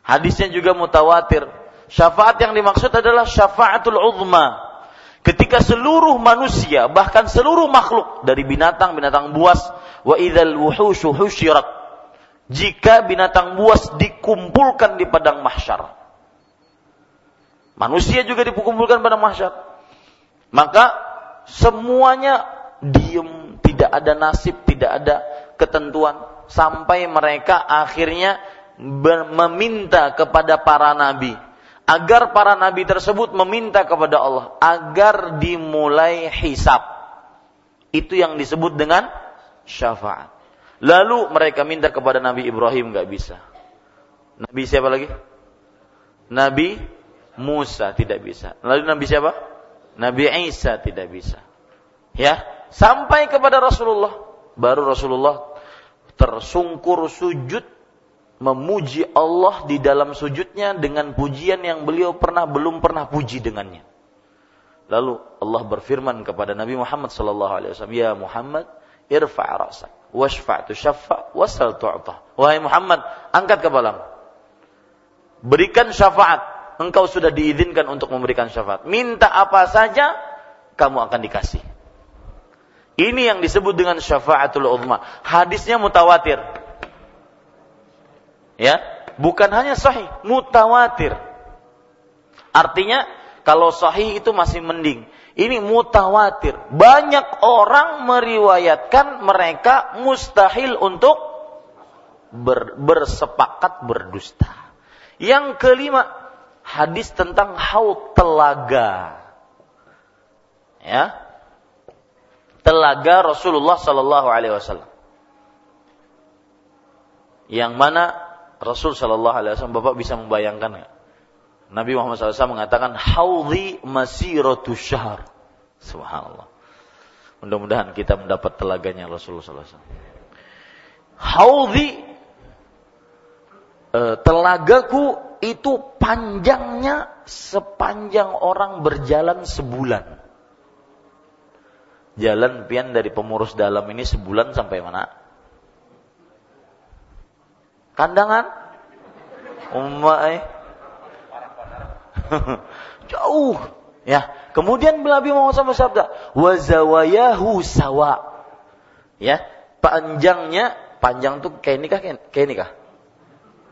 A: Hadisnya juga mutawatir. Syafaat yang dimaksud adalah syafaatul uzma. Ketika seluruh manusia, bahkan seluruh makhluk dari binatang, binatang buas, wa idzal wuhushu husyirat. Jika binatang buas dikumpulkan di padang mahsyar. Manusia juga dikumpulkan pada mahsyar. Maka semuanya diem tidak ada nasib, tidak ada ketentuan sampai mereka akhirnya meminta kepada para nabi agar para nabi tersebut meminta kepada Allah agar dimulai hisab. Itu yang disebut dengan syafaat. Lalu mereka minta kepada Nabi Ibrahim nggak bisa. Nabi siapa lagi? Nabi Musa tidak bisa. Lalu Nabi siapa? Nabi Isa tidak bisa. Ya, sampai kepada Rasulullah. Baru Rasulullah tersungkur sujud memuji Allah di dalam sujudnya dengan pujian yang beliau pernah belum pernah puji dengannya. Lalu Allah berfirman kepada Nabi Muhammad sallallahu alaihi wasallam, "Ya Muhammad, irfa' ra'sak washfa' tushaffa wasal tu'ta." Wahai Muhammad, angkat kepalamu. Berikan syafaat. Engkau sudah diizinkan untuk memberikan syafaat. Minta apa saja kamu akan dikasih. Ini yang disebut dengan syafaatul uzma. Hadisnya mutawatir. Ya, bukan hanya sahih, mutawatir. Artinya kalau sahih itu masih mending. Ini mutawatir. Banyak orang meriwayatkan mereka mustahil untuk ber, bersepakat berdusta. Yang kelima, hadis tentang haut telaga. Ya, telaga Rasulullah Sallallahu Alaihi Wasallam. Yang mana Rasul Sallallahu Alaihi Wasallam Bapak bisa membayangkan nggak? Nabi Muhammad SAW mengatakan haudhi masiratu syahr. Subhanallah. Mudah-mudahan kita mendapat telaganya Rasulullah SAW. Haudhi eh, telagaku itu panjangnya sepanjang orang berjalan sebulan jalan pian dari pemurus dalam ini sebulan sampai mana? Kandangan? Umai. Jauh. Ya. Kemudian Nabi Muhammad SAW bersabda, "Wazawayahu sawa." Ya, panjangnya panjang tuh kayak nikah kayak nikah.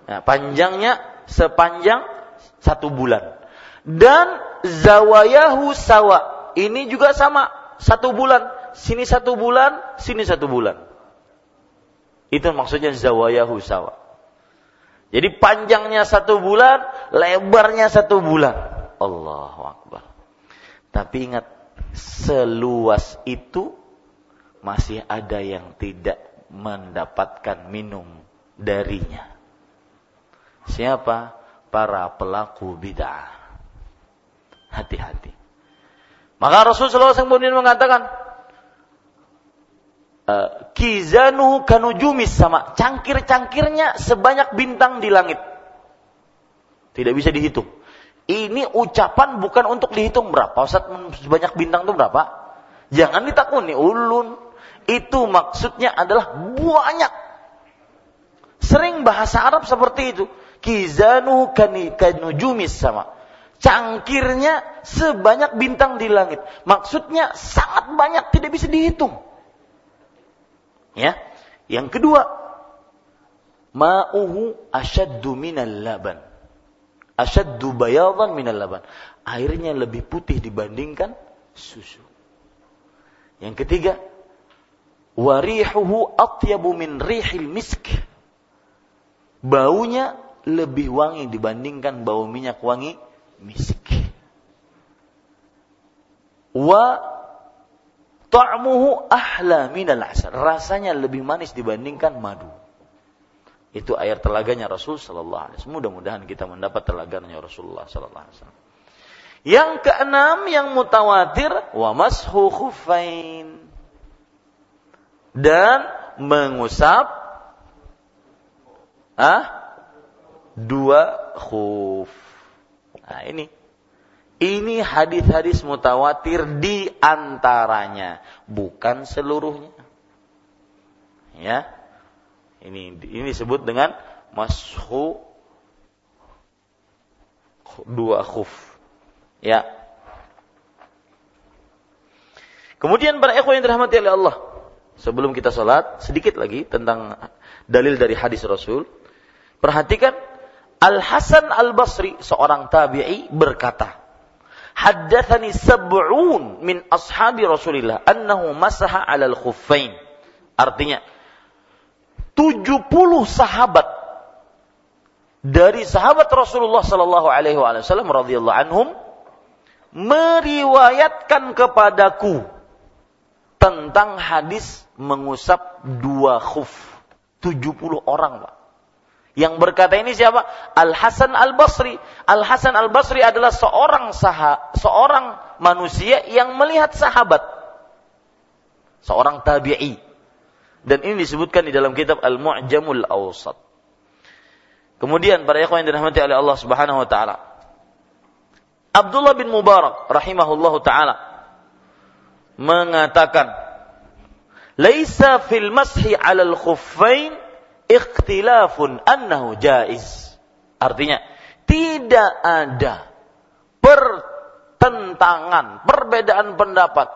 A: Nah, panjangnya sepanjang satu bulan. Dan zawayahu sawa. Ini juga sama satu bulan, sini satu bulan, sini satu bulan. Itu maksudnya zawayahu sawa. Jadi panjangnya satu bulan, lebarnya satu bulan. Allahu Akbar. Tapi ingat, seluas itu masih ada yang tidak mendapatkan minum darinya. Siapa? Para pelaku bid'ah. Hati-hati. Maka Rasulullah SAW kemudian mengatakan, uh, kizanu kanujumis sama cangkir-cangkirnya sebanyak bintang di langit. Tidak bisa dihitung. Ini ucapan bukan untuk dihitung berapa. Ustaz sebanyak bintang itu berapa? Jangan ditakuni ulun. Itu maksudnya adalah banyak. Sering bahasa Arab seperti itu. Kizanu kanujumis sama. Cangkirnya sebanyak bintang di langit. Maksudnya sangat banyak, tidak bisa dihitung. Ya. Yang kedua, ma'uhu asyaddu minal laban. Asyaddu bayadan minal laban. Airnya lebih putih dibandingkan susu. Yang ketiga, warihuhu atyabu min rihil misk. Baunya lebih wangi dibandingkan bau minyak wangi misk. Wa ta'muhu ahla minal asal. Rasanya lebih manis dibandingkan madu. Itu air telaganya Rasul sallallahu alaihi wasallam. Mudah-mudahan kita mendapat telaganya Rasulullah sallallahu alaihi wasallam. Yang keenam yang mutawatir wa mashu khuffain. Dan mengusap ah dua khuf. Nah, ini ini hadis-hadis mutawatir di antaranya, bukan seluruhnya. Ya. Ini ini disebut dengan mashu dua khuf. Ya. Kemudian para ikhwan yang dirahmati oleh Allah, sebelum kita salat, sedikit lagi tentang dalil dari hadis Rasul. Perhatikan Al Hasan Al Basri, seorang tabi'i berkata, haddathani sab'un min ashabi Rasulillah annahu masaha 'alal khuffain. Artinya 70 sahabat dari sahabat Rasulullah sallallahu alaihi wasallam radhiyallahu anhum meriwayatkan kepadaku tentang hadis mengusap dua khuf. 70 orang, Pak. Yang berkata ini siapa? Al Hasan Al Basri. Al Hasan Al Basri adalah seorang saha, seorang manusia yang melihat sahabat, seorang tabi'i. Dan ini disebutkan di dalam kitab Al Mu'jamul Awsat. Kemudian para ikhwan yang dirahmati oleh Allah Subhanahu wa taala. Abdullah bin Mubarak rahimahullahu taala mengatakan, "Laisa fil mashi 'alal khuffain ikhtilafun annahu jaiz. Artinya, tidak ada pertentangan, perbedaan pendapat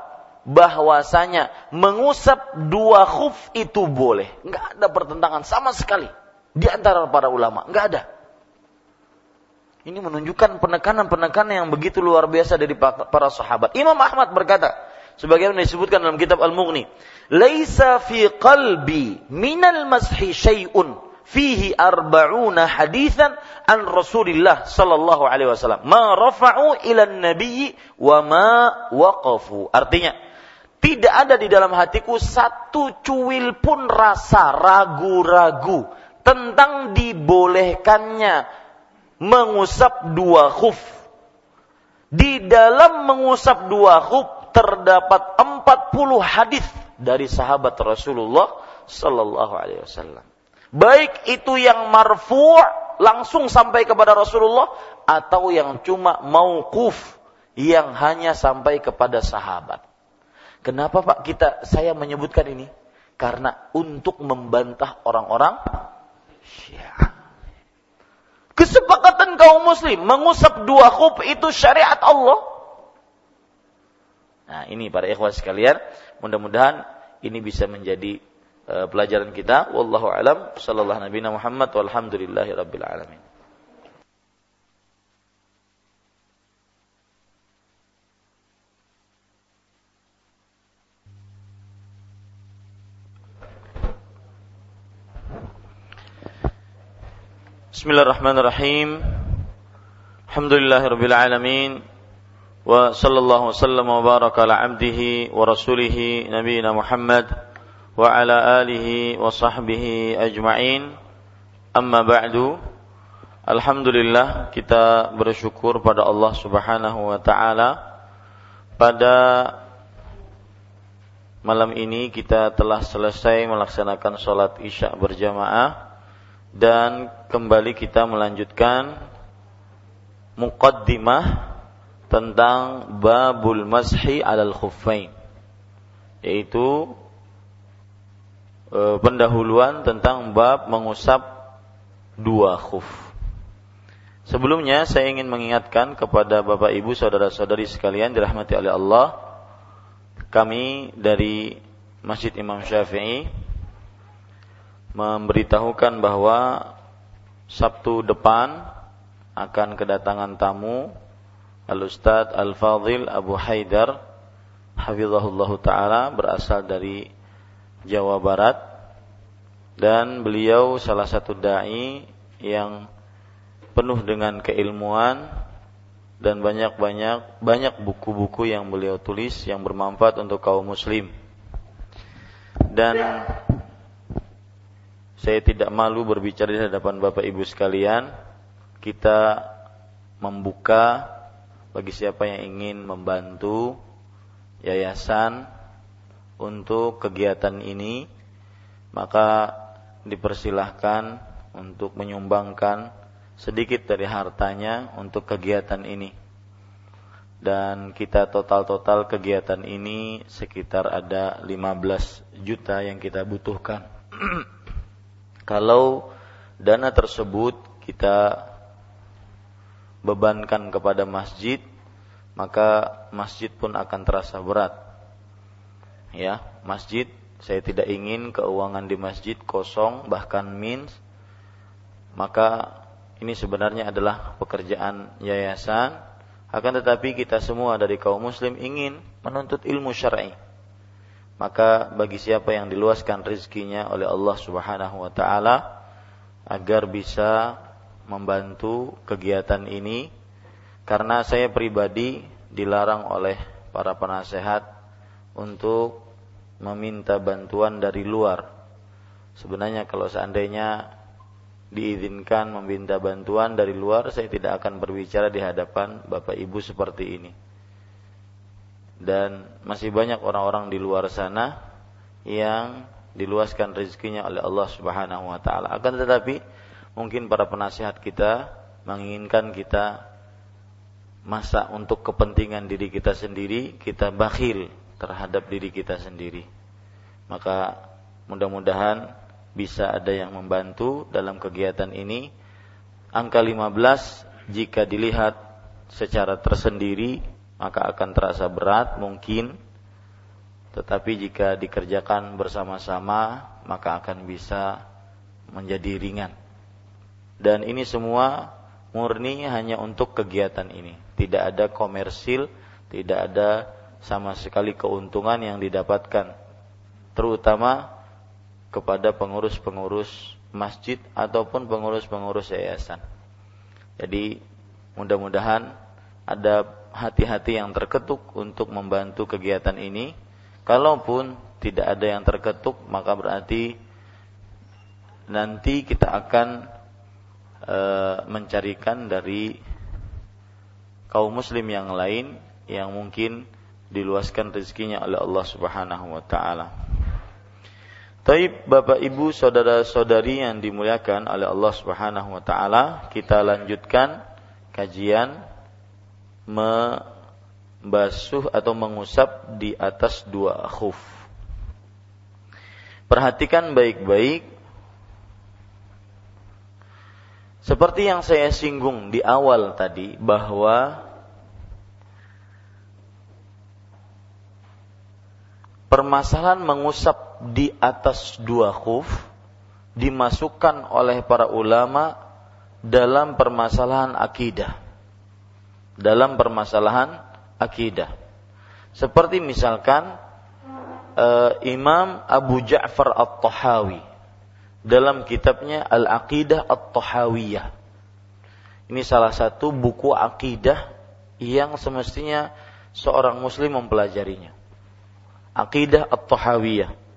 A: bahwasanya mengusap dua khuf itu boleh. Enggak ada pertentangan sama sekali di antara para ulama, enggak ada. Ini menunjukkan penekanan-penekanan yang begitu luar biasa dari para sahabat. Imam Ahmad berkata, sebagaimana disebutkan dalam kitab Al-Mughni, "Laisa fi qalbi minal mashi syai'un fihi arba'una hadithan an Rasulillah sallallahu alaihi wasallam ma rafa'u ila nabiyyi wa ma waqafu." Artinya, tidak ada di dalam hatiku satu cuil pun rasa ragu-ragu tentang dibolehkannya mengusap dua khuf. Di dalam mengusap dua khuf terdapat 40 hadis dari sahabat Rasulullah sallallahu alaihi wasallam. Baik itu yang marfu' langsung sampai kepada Rasulullah atau yang cuma mauquf yang hanya sampai kepada sahabat. Kenapa Pak kita saya menyebutkan ini? Karena untuk membantah orang-orang Syiah. Kesepakatan kaum muslim mengusap dua khuf itu syariat Allah. Nah, ini para ikhwan sekalian, mudah-mudahan ini bisa menjadi uh, pelajaran kita. Wallahu alam, sallallahu nabi Muhammad walhamdulillahi rabbil alamin. Bismillahirrahmanirrahim. Alhamdulillahirabbil alamin. وصلى الله وسلم وبارك على عبده ورسوله نبينا محمد وعلى آله وصحبه أجمعين أما بعد Alhamdulillah kita bersyukur pada Allah Subhanahu wa taala pada malam ini kita telah selesai melaksanakan sholat isya berjamaah dan kembali kita melanjutkan muqaddimah tentang babul mashi alal khuffain yaitu e, pendahuluan tentang bab mengusap dua khuf. Sebelumnya saya ingin mengingatkan kepada Bapak Ibu saudara-saudari sekalian dirahmati oleh Allah kami dari Masjid Imam Syafi'i memberitahukan bahwa Sabtu depan akan kedatangan tamu Al-Ustadz Al-Fadhil Abu Haidar Hafizahullah Ta'ala berasal dari Jawa Barat dan beliau salah satu da'i yang penuh dengan keilmuan dan banyak-banyak banyak buku-buku yang beliau tulis yang bermanfaat untuk kaum muslim. Dan saya tidak malu berbicara di hadapan Bapak Ibu sekalian. Kita membuka bagi siapa yang ingin membantu yayasan untuk kegiatan ini, maka dipersilahkan untuk menyumbangkan sedikit dari hartanya untuk kegiatan ini. Dan kita total-total kegiatan ini sekitar ada 15 juta yang kita butuhkan. Kalau dana tersebut kita bebankan kepada masjid, maka masjid pun akan terasa berat. Ya, masjid saya tidak ingin keuangan di masjid kosong bahkan min maka ini sebenarnya adalah pekerjaan yayasan akan tetapi kita semua dari kaum muslim ingin menuntut ilmu syar'i maka bagi siapa yang diluaskan rezekinya oleh Allah Subhanahu wa taala agar bisa membantu kegiatan ini karena saya pribadi dilarang oleh para penasehat untuk meminta bantuan dari luar. Sebenarnya kalau seandainya diizinkan meminta bantuan dari luar, saya tidak akan berbicara di hadapan Bapak Ibu seperti ini. Dan masih banyak orang-orang di luar sana yang diluaskan rezekinya oleh Allah Subhanahu wa taala. Akan tetapi mungkin para penasihat kita menginginkan kita masa untuk kepentingan diri kita sendiri, kita bakhil terhadap diri kita sendiri. Maka mudah-mudahan bisa ada yang membantu dalam kegiatan ini. Angka 15 jika dilihat secara tersendiri maka akan terasa berat mungkin tetapi jika dikerjakan bersama-sama maka akan bisa menjadi ringan. Dan ini semua murni hanya untuk kegiatan ini. Tidak ada komersil, tidak ada sama sekali keuntungan yang didapatkan. Terutama kepada pengurus-pengurus masjid ataupun pengurus-pengurus yayasan. Jadi mudah-mudahan ada hati-hati yang terketuk untuk membantu kegiatan ini. Kalaupun tidak ada yang terketuk, maka berarti nanti kita akan e, mencarikan dari kaum muslim yang lain yang mungkin diluaskan rezekinya oleh Allah Subhanahu wa taala. Taib Bapak Ibu saudara-saudari yang dimuliakan oleh Allah Subhanahu wa taala, kita lanjutkan kajian membasuh atau mengusap di atas dua khuf. Perhatikan baik-baik seperti yang saya singgung di awal tadi bahwa permasalahan mengusap di atas dua khuf dimasukkan oleh para ulama dalam permasalahan akidah. Dalam permasalahan akidah. Seperti misalkan uh, Imam Abu Ja'far At-Tahawi dalam kitabnya Al-Aqidah At-Tahawiyah. Ini salah satu buku akidah yang semestinya seorang muslim mempelajarinya. Aqidah At-Tahawiyah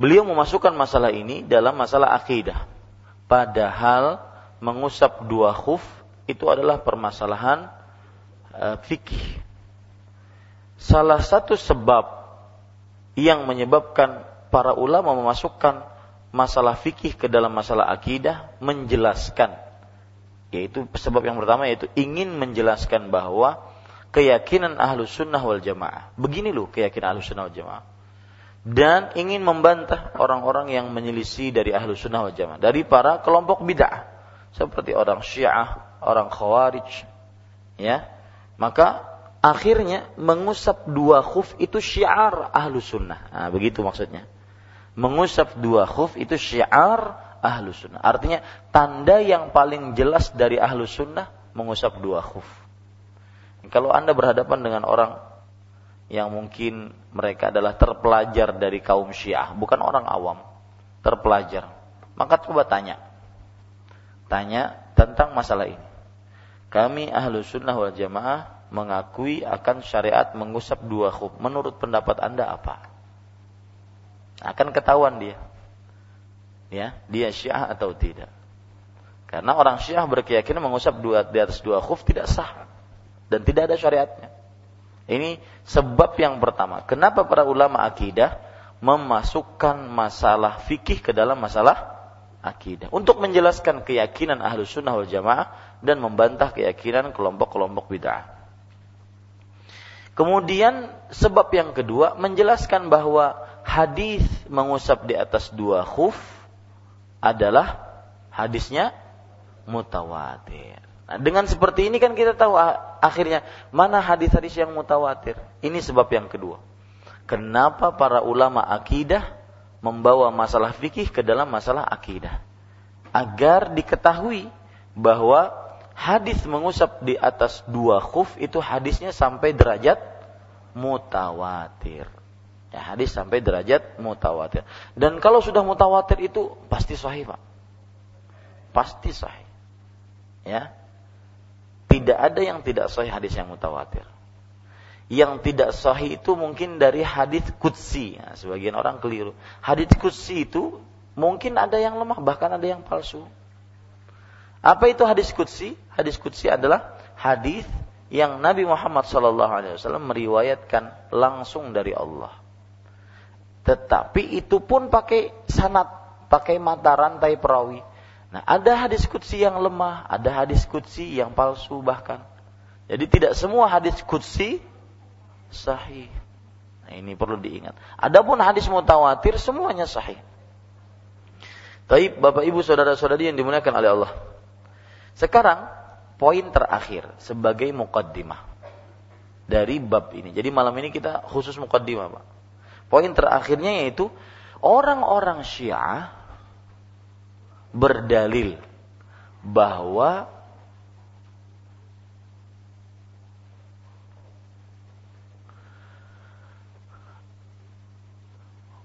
A: Beliau memasukkan masalah ini dalam masalah akidah. Padahal mengusap dua khuf itu adalah permasalahan uh, fikih. Salah satu sebab yang menyebabkan para ulama memasukkan masalah fikih ke dalam masalah akidah menjelaskan. Yaitu sebab yang pertama yaitu ingin menjelaskan bahwa keyakinan ahlu sunnah wal jamaah. Begini loh keyakinan ahlu sunnah wal jamaah. Dan ingin membantah orang-orang yang menyelisih dari ahlu sunnah wal jamaah. Dari para kelompok bid'ah. Seperti orang syiah orang khawarij. Ya. Maka akhirnya mengusap dua khuf itu syiar ahlu sunnah. Nah, begitu maksudnya mengusap dua khuf itu syiar ahlu sunnah artinya tanda yang paling jelas dari ahlu sunnah mengusap dua khuf kalau anda berhadapan dengan orang yang mungkin mereka adalah terpelajar dari kaum syiah bukan orang awam terpelajar maka coba tanya tanya tentang masalah ini kami ahlu sunnah wal jamaah mengakui akan syariat mengusap dua khuf. Menurut pendapat Anda apa? Akan ketahuan dia. Ya, dia Syiah atau tidak. Karena orang Syiah berkeyakinan mengusap dua di atas dua khuf tidak sah dan tidak ada syariatnya. Ini sebab yang pertama. Kenapa para ulama akidah memasukkan masalah fikih ke dalam masalah akidah untuk menjelaskan keyakinan ahlu sunnah wal jamaah dan membantah keyakinan kelompok-kelompok bid'ah. Kemudian sebab yang kedua menjelaskan bahwa hadis mengusap di atas dua khuf adalah hadisnya mutawatir. Nah, dengan seperti ini kan kita tahu akhirnya mana hadis-hadis yang mutawatir. Ini sebab yang kedua. Kenapa para ulama akidah membawa masalah fikih ke dalam masalah akidah? Agar diketahui bahwa hadis mengusap di atas dua khuf itu hadisnya sampai derajat mutawatir. Ya, hadis sampai derajat mutawatir. Dan kalau sudah mutawatir itu pasti sahih, Pak. Pasti sahih. Ya. Tidak ada yang tidak sahih hadis yang mutawatir. Yang tidak sahih itu mungkin dari hadis kutsi. Ya, sebagian orang keliru. Hadis kutsi itu mungkin ada yang lemah, bahkan ada yang palsu. Apa itu hadis kutsi? Hadis kutsi adalah hadis yang Nabi Muhammad SAW meriwayatkan langsung dari Allah. Tetapi itu pun pakai sanat, pakai mata rantai perawi. Nah, ada hadis kutsi yang lemah, ada hadis kutsi yang palsu bahkan. Jadi tidak semua hadis kutsi sahih. Nah, ini perlu diingat. Adapun hadis mutawatir semuanya sahih. Taib Bapak Ibu saudara-saudari yang dimuliakan oleh Allah. Sekarang poin terakhir sebagai mukaddimah dari bab ini. Jadi malam ini kita khusus mukaddimah, Pak. Poin terakhirnya yaitu orang-orang Syiah berdalil bahwa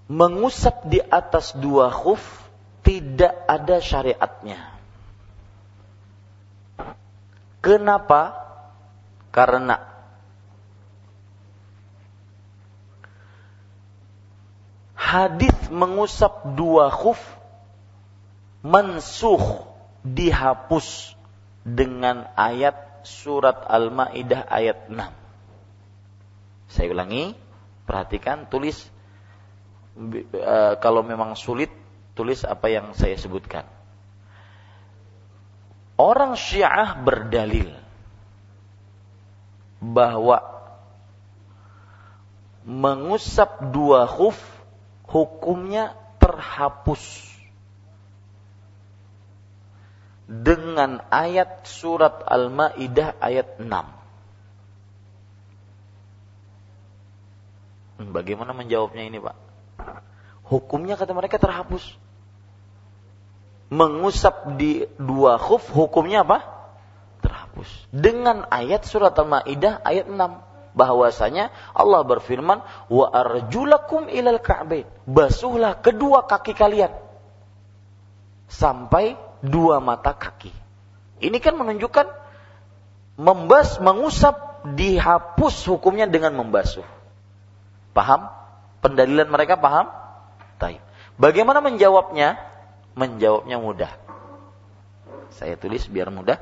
A: mengusap di atas dua khuf tidak ada syariatnya. Kenapa? Karena hadis mengusap dua khuf mensuh dihapus dengan ayat surat Al-Maidah ayat 6. Saya ulangi, perhatikan tulis e, kalau memang sulit tulis apa yang saya sebutkan. Orang Syiah berdalil bahwa mengusap dua khuf hukumnya terhapus dengan ayat surat Al-Maidah ayat 6. Bagaimana menjawabnya ini, Pak? Hukumnya kata mereka terhapus mengusap di dua khuf hukumnya apa? Terhapus. Dengan ayat surat Al-Maidah ayat 6 bahwasanya Allah berfirman wa arjulakum ilal ka'bain. Basuhlah kedua kaki kalian sampai dua mata kaki. Ini kan menunjukkan membas mengusap dihapus hukumnya dengan membasuh. Paham? Pendalilan mereka paham? Taib. Bagaimana menjawabnya? menjawabnya mudah. Saya tulis biar mudah.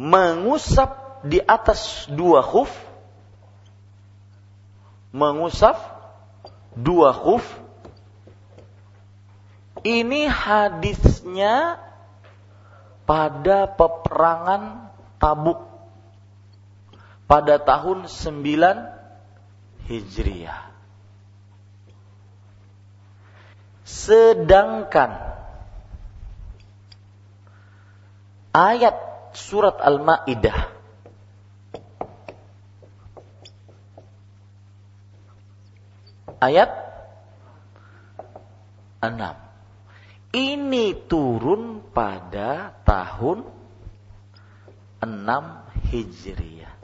A: Mengusap di atas dua khuf mengusap dua khuf ini hadisnya pada peperangan Tabuk pada tahun 9 Hijriah. Sedangkan ayat surat Al-Maidah ayat 6 ini turun pada tahun 6 Hijriah.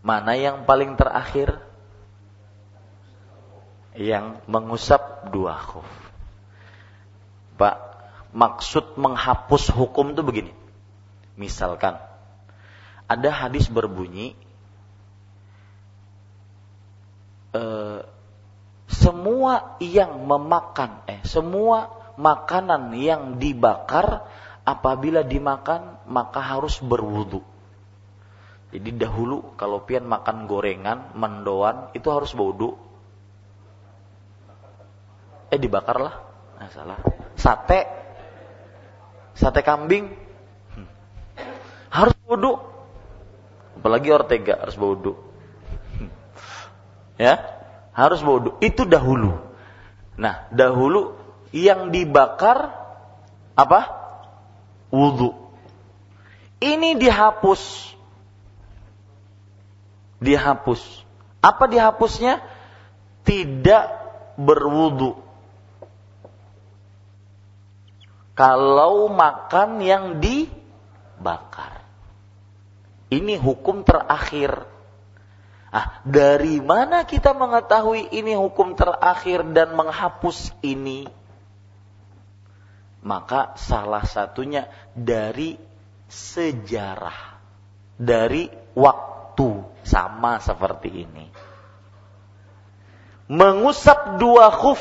A: Mana yang paling terakhir? Yang mengusap dua khuf. Pak, maksud menghapus hukum itu begini. Misalkan ada hadis berbunyi eh, semua yang memakan eh semua makanan yang dibakar apabila dimakan maka harus berwudu. Jadi dahulu kalau pian makan gorengan, mendoan itu harus berwudu. Eh dibakarlah, nah, salah. Sate, sate kambing harus wudu. Apalagi ortega harus. Hmm. Ya, harus wudhu. Itu dahulu. Nah, dahulu yang dibakar apa? Wudhu. Ini dihapus. Dihapus. Apa dihapusnya? Tidak berwudhu. Kalau makan yang dibakar. Ini hukum terakhir Ah, dari mana kita mengetahui ini hukum terakhir dan menghapus ini? Maka salah satunya dari sejarah, dari waktu sama seperti ini. Mengusap dua khuf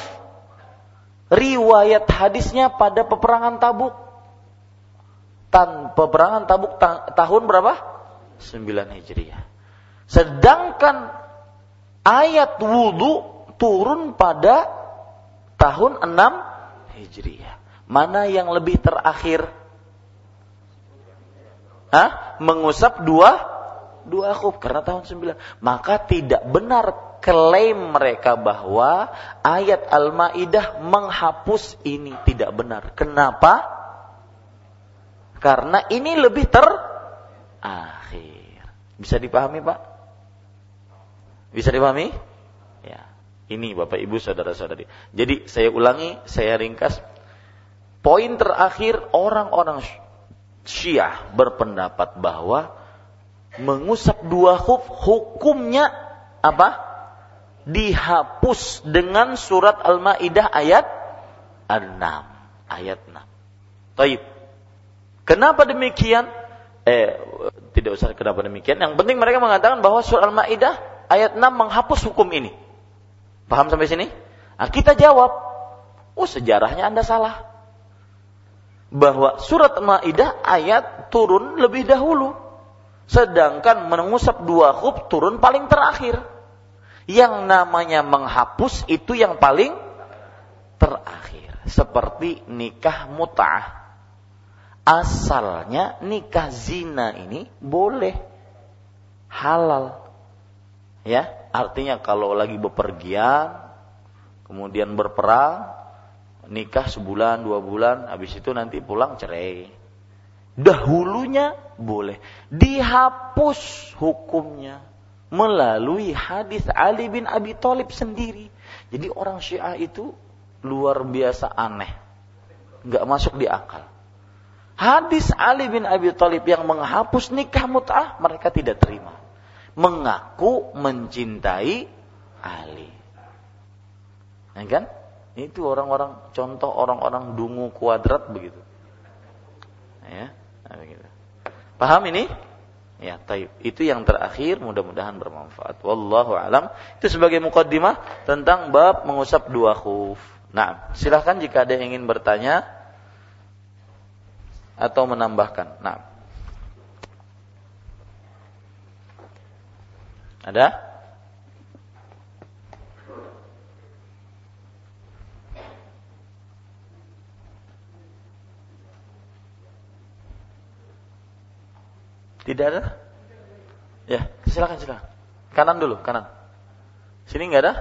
A: riwayat hadisnya pada peperangan Tabuk. Tan peperangan Tabuk ta tahun berapa? 9 Hijriah. Sedangkan ayat wudhu turun pada tahun 6 Hijriah. Mana yang lebih terakhir? Hah? Mengusap dua dua khuf karena tahun 9. Maka tidak benar klaim mereka bahwa ayat Al-Maidah menghapus ini tidak benar. Kenapa? Karena ini lebih terakhir. Bisa dipahami, Pak? Bisa dipahami? Ya. Ini Bapak Ibu saudara-saudari. Jadi saya ulangi, saya ringkas. Poin terakhir orang-orang Syiah berpendapat bahwa mengusap dua khuf hukumnya apa? Dihapus dengan surat Al-Maidah ayat 6. Ayat 6. Taib. Kenapa demikian? Eh, tidak usah kenapa demikian. Yang penting mereka mengatakan bahwa surat Al-Maidah ayat 6 menghapus hukum ini. Paham sampai sini? Nah, kita jawab, oh sejarahnya Anda salah. Bahwa surat Maidah ayat turun lebih dahulu. Sedangkan mengusap dua khub turun paling terakhir. Yang namanya menghapus itu yang paling terakhir. Seperti nikah mut'ah. Asalnya nikah zina ini boleh halal Ya, artinya kalau lagi bepergian, kemudian berperang, nikah sebulan dua bulan, habis itu nanti pulang cerai. Dahulunya boleh dihapus hukumnya melalui hadis Ali bin Abi Thalib sendiri. Jadi orang Syiah itu luar biasa aneh, nggak masuk di akal. Hadis Ali bin Abi Thalib yang menghapus nikah mut'ah mereka tidak terima mengaku mencintai Ali. Ya kan? Itu orang-orang contoh orang-orang dungu kuadrat begitu. Ya, begitu. Paham ini? Ya, taib. Itu yang terakhir mudah-mudahan bermanfaat. Wallahu alam. Itu sebagai mukaddimah tentang bab mengusap dua khuf. Nah, silahkan jika ada yang ingin bertanya atau menambahkan. Nah. Ada? Tidak ada? Ya, silakan silakan. Kanan dulu, kanan. Sini nggak ada?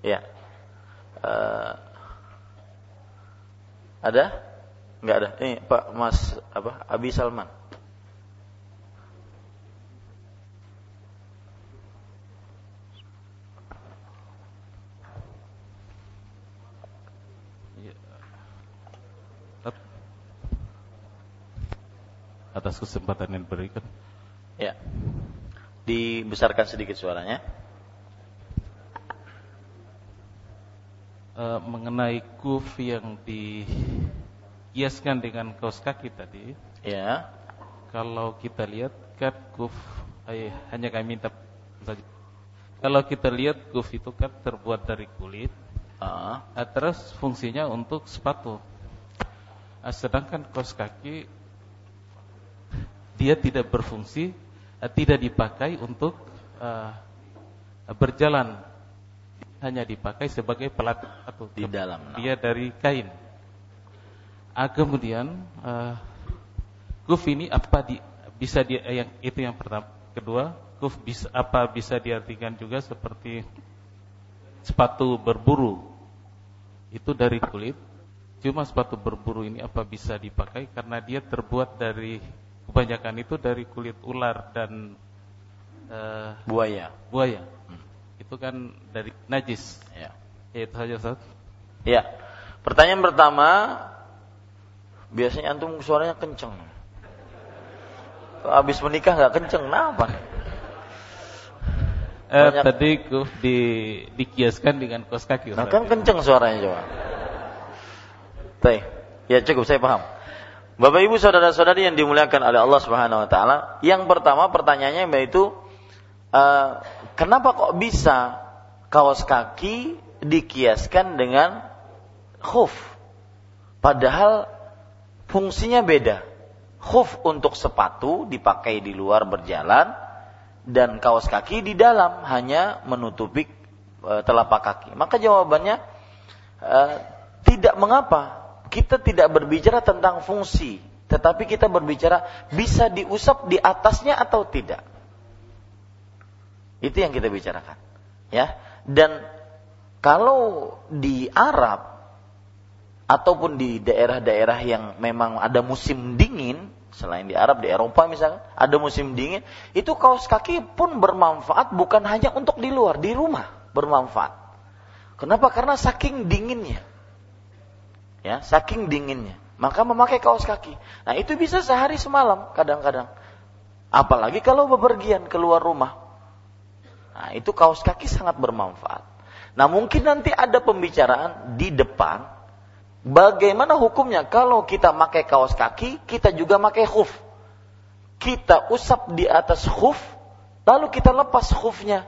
A: Ya. Uh, ada? Nggak ada. Ini Pak Mas apa? Abi Salman.
B: Atas kesempatan yang diberikan.
A: Ya. Dibesarkan sedikit suaranya.
B: E, mengenai kuf yang dihiaskan dengan kaos kaki tadi.
A: Ya.
B: Kalau kita lihat kan kuf ay, hanya kami minta saja. Kalau kita lihat kuf itu kan terbuat dari kulit. Uh. Terus fungsinya untuk sepatu. Sedangkan kaos kaki dia tidak berfungsi, uh, tidak dipakai untuk uh, berjalan, hanya dipakai sebagai pelat atau
A: di dalam.
B: Dia dari kain. Uh, kemudian uh, kuf ini apa di, bisa dia yang itu yang pertama. Kedua, kuf bisa apa bisa diartikan juga seperti sepatu berburu. Itu dari kulit. Cuma sepatu berburu ini apa bisa dipakai karena dia terbuat dari kebanyakan itu dari kulit ular dan
A: uh, buaya.
B: Buaya. Hmm. Itu kan dari najis.
A: Ya.
B: ya itu saja, Ustaz.
A: Ya. Pertanyaan pertama, biasanya antum suaranya kenceng. Habis menikah nggak kenceng, kenapa?
B: Eh, tadi kuf di dikiaskan dengan kos kaki.
A: Nah, kan kenceng suaranya coba. Teh, ya cukup saya paham. Bapak Ibu saudara-saudari yang dimuliakan oleh Allah Subhanahu wa taala, yang pertama pertanyaannya yaitu uh, kenapa kok bisa kaos kaki dikiaskan dengan khuf? Padahal fungsinya beda. Khuf untuk sepatu dipakai di luar berjalan dan kaos kaki di dalam hanya menutupi uh, telapak kaki. Maka jawabannya uh, tidak mengapa kita tidak berbicara tentang fungsi, tetapi kita berbicara bisa diusap di atasnya atau tidak. Itu yang kita bicarakan. Ya. Dan kalau di Arab ataupun di daerah-daerah yang memang ada musim dingin, selain di Arab, di Eropa misalnya, ada musim dingin, itu kaos kaki pun bermanfaat bukan hanya untuk di luar, di rumah bermanfaat. Kenapa? Karena saking dinginnya ya saking dinginnya. Maka memakai kaos kaki. Nah itu bisa sehari semalam kadang-kadang. Apalagi kalau bepergian keluar rumah. Nah itu kaos kaki sangat bermanfaat. Nah mungkin nanti ada pembicaraan di depan. Bagaimana hukumnya? Kalau kita pakai kaos kaki kita juga pakai khuf kita usap di atas khuf lalu kita lepas khufnya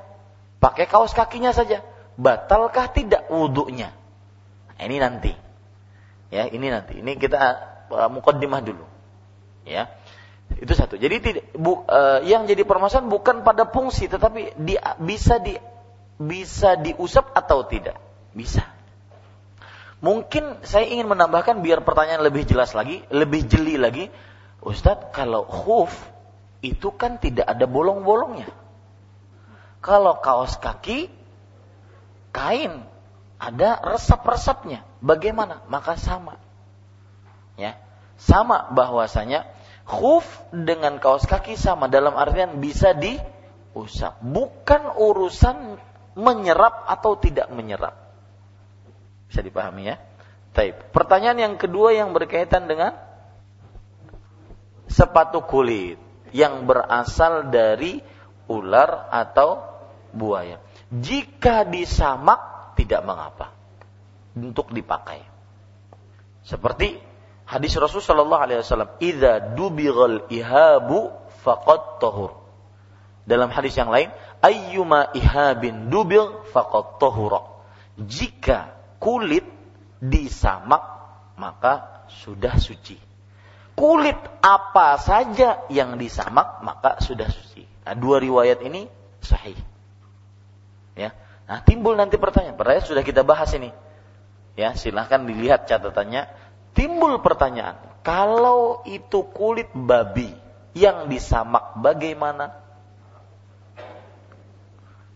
A: pakai kaos kakinya saja. Batalkah tidak wudhunya nah, ini nanti Ya, ini nanti. Ini kita uh, mukaddimah dulu. Ya. Itu satu. Jadi tidak bu, uh, yang jadi permasalahan bukan pada fungsi tetapi di, bisa di bisa diusap atau tidak? Bisa. Mungkin saya ingin menambahkan biar pertanyaan lebih jelas lagi, lebih jeli lagi. Ustadz, kalau khuf itu kan tidak ada bolong-bolongnya. Kalau kaos kaki, kain ada resap-resapnya. Bagaimana? Maka sama. Ya. Sama bahwasanya khuf dengan kaos kaki sama dalam artian bisa diusap. Bukan urusan menyerap atau tidak menyerap. Bisa dipahami ya? Taib. Pertanyaan yang kedua yang berkaitan dengan sepatu kulit yang berasal dari ular atau buaya. Jika disamak tidak mengapa untuk dipakai. Seperti hadis Rasul Shallallahu Alaihi Wasallam, "Ida dubigal ihabu faqad tahur." Dalam hadis yang lain, "Ayyuma ihabin dubil faqad tahura." Jika kulit disamak, maka sudah suci. Kulit apa saja yang disamak, maka sudah suci. Nah, dua riwayat ini sahih. Ya. Nah, timbul nanti pertanyaan. Pertanyaan sudah kita bahas ini. Ya, silahkan dilihat catatannya. Timbul pertanyaan, kalau itu kulit babi yang disamak bagaimana?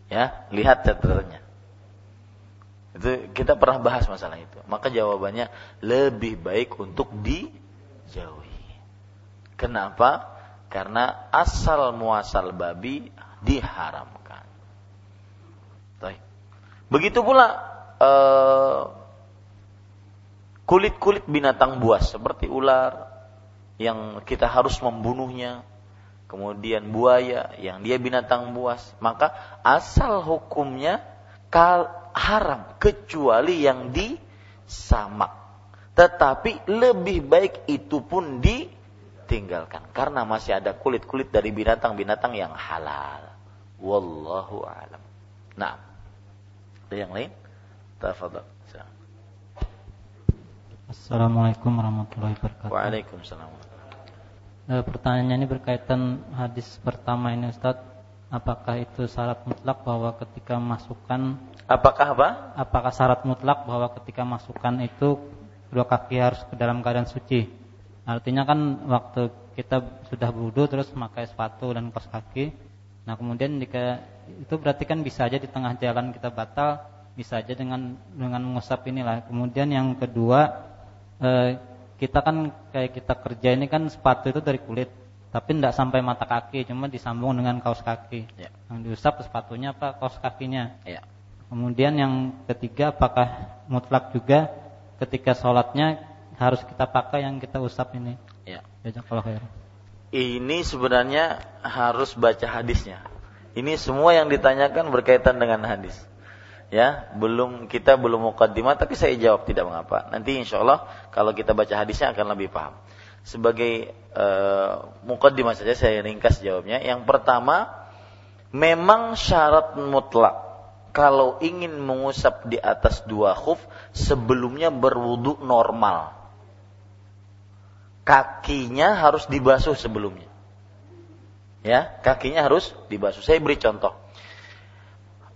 A: Ya, lihat catatannya. Itu kita pernah bahas masalah itu. Maka jawabannya lebih baik untuk dijauhi. Kenapa? Karena asal muasal babi diharamkan. Begitu pula eh, kulit-kulit binatang buas seperti ular yang kita harus membunuhnya, kemudian buaya yang dia binatang buas, maka asal hukumnya kal haram kecuali yang disamak. Tetapi lebih baik itu pun ditinggalkan karena masih ada kulit-kulit dari binatang-binatang yang halal. Wallahu alam. Nah, ada yang lain? Tafadhal.
C: Assalamualaikum warahmatullahi wabarakatuh.
A: Waalaikumsalam.
C: E, pertanyaan ini berkaitan hadis pertama ini Ustaz. Apakah itu syarat mutlak bahwa ketika masukkan
A: Apakah apa?
C: Apakah syarat mutlak bahwa ketika masukkan itu dua kaki harus ke dalam keadaan suci? Artinya kan waktu kita sudah berwudu terus memakai sepatu dan kaos kaki. Nah, kemudian jika itu berarti kan bisa aja di tengah jalan kita batal, bisa aja dengan dengan mengusap inilah. Kemudian yang kedua eh, kita kan kayak kita kerja ini kan sepatu itu dari kulit, tapi tidak sampai mata kaki, cuma disambung dengan kaos kaki. Ya. Yang diusap sepatunya apa kaos kakinya. Ya. Kemudian yang ketiga apakah mutlak juga ketika sholatnya harus kita pakai yang kita usap ini. Ya. kalau
A: Ini sebenarnya harus baca hadisnya. Ini semua yang ditanyakan berkaitan dengan hadis. Ya belum kita belum mukaddimah tapi saya jawab tidak mengapa. Nanti insya Allah kalau kita baca hadisnya akan lebih paham. Sebagai uh, mukaddimah saja saya ringkas jawabnya. Yang pertama memang syarat mutlak kalau ingin mengusap di atas dua khuf sebelumnya berwudu normal kakinya harus dibasuh sebelumnya ya kakinya harus dibasuh saya beri contoh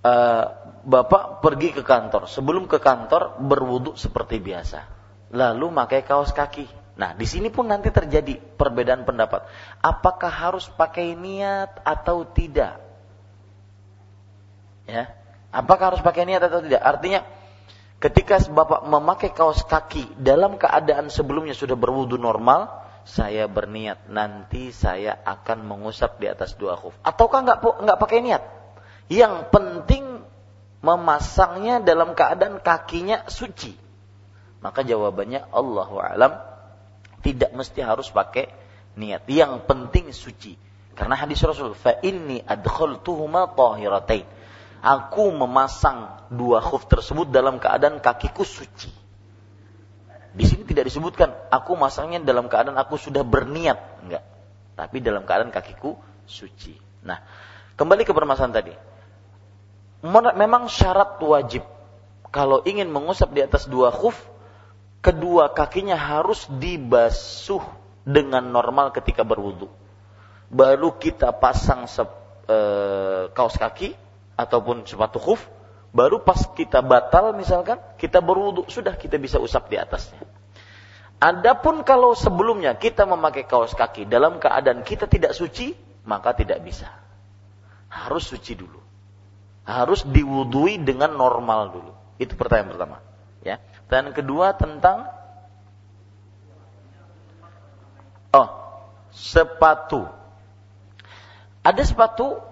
A: uh, bapak pergi ke kantor. Sebelum ke kantor berwudhu seperti biasa. Lalu pakai kaos kaki. Nah, di sini pun nanti terjadi perbedaan pendapat. Apakah harus pakai niat atau tidak? Ya. Apakah harus pakai niat atau tidak? Artinya ketika bapak memakai kaos kaki dalam keadaan sebelumnya sudah berwudhu normal, saya berniat nanti saya akan mengusap di atas dua khuf. Ataukah nggak nggak pakai niat? Yang penting memasangnya dalam keadaan kakinya suci? Maka jawabannya Allahu alam tidak mesti harus pakai niat. Yang penting suci. Karena hadis Rasul, fa inni adkhaltuhuma tahiratain. Aku memasang dua khuf tersebut dalam keadaan kakiku suci. Di sini tidak disebutkan aku masangnya dalam keadaan aku sudah berniat, enggak. Tapi dalam keadaan kakiku suci. Nah, kembali ke permasalahan tadi memang syarat wajib. Kalau ingin mengusap di atas dua khuf, kedua kakinya harus dibasuh dengan normal ketika berwudu. Baru kita pasang sep, e, kaos kaki ataupun sepatu khuf, baru pas kita batal misalkan kita berwudu sudah kita bisa usap di atasnya. Adapun kalau sebelumnya kita memakai kaos kaki dalam keadaan kita tidak suci, maka tidak bisa. Harus suci dulu harus diwudui dengan normal dulu. Itu pertanyaan pertama. Ya. Dan kedua tentang oh sepatu. Ada sepatu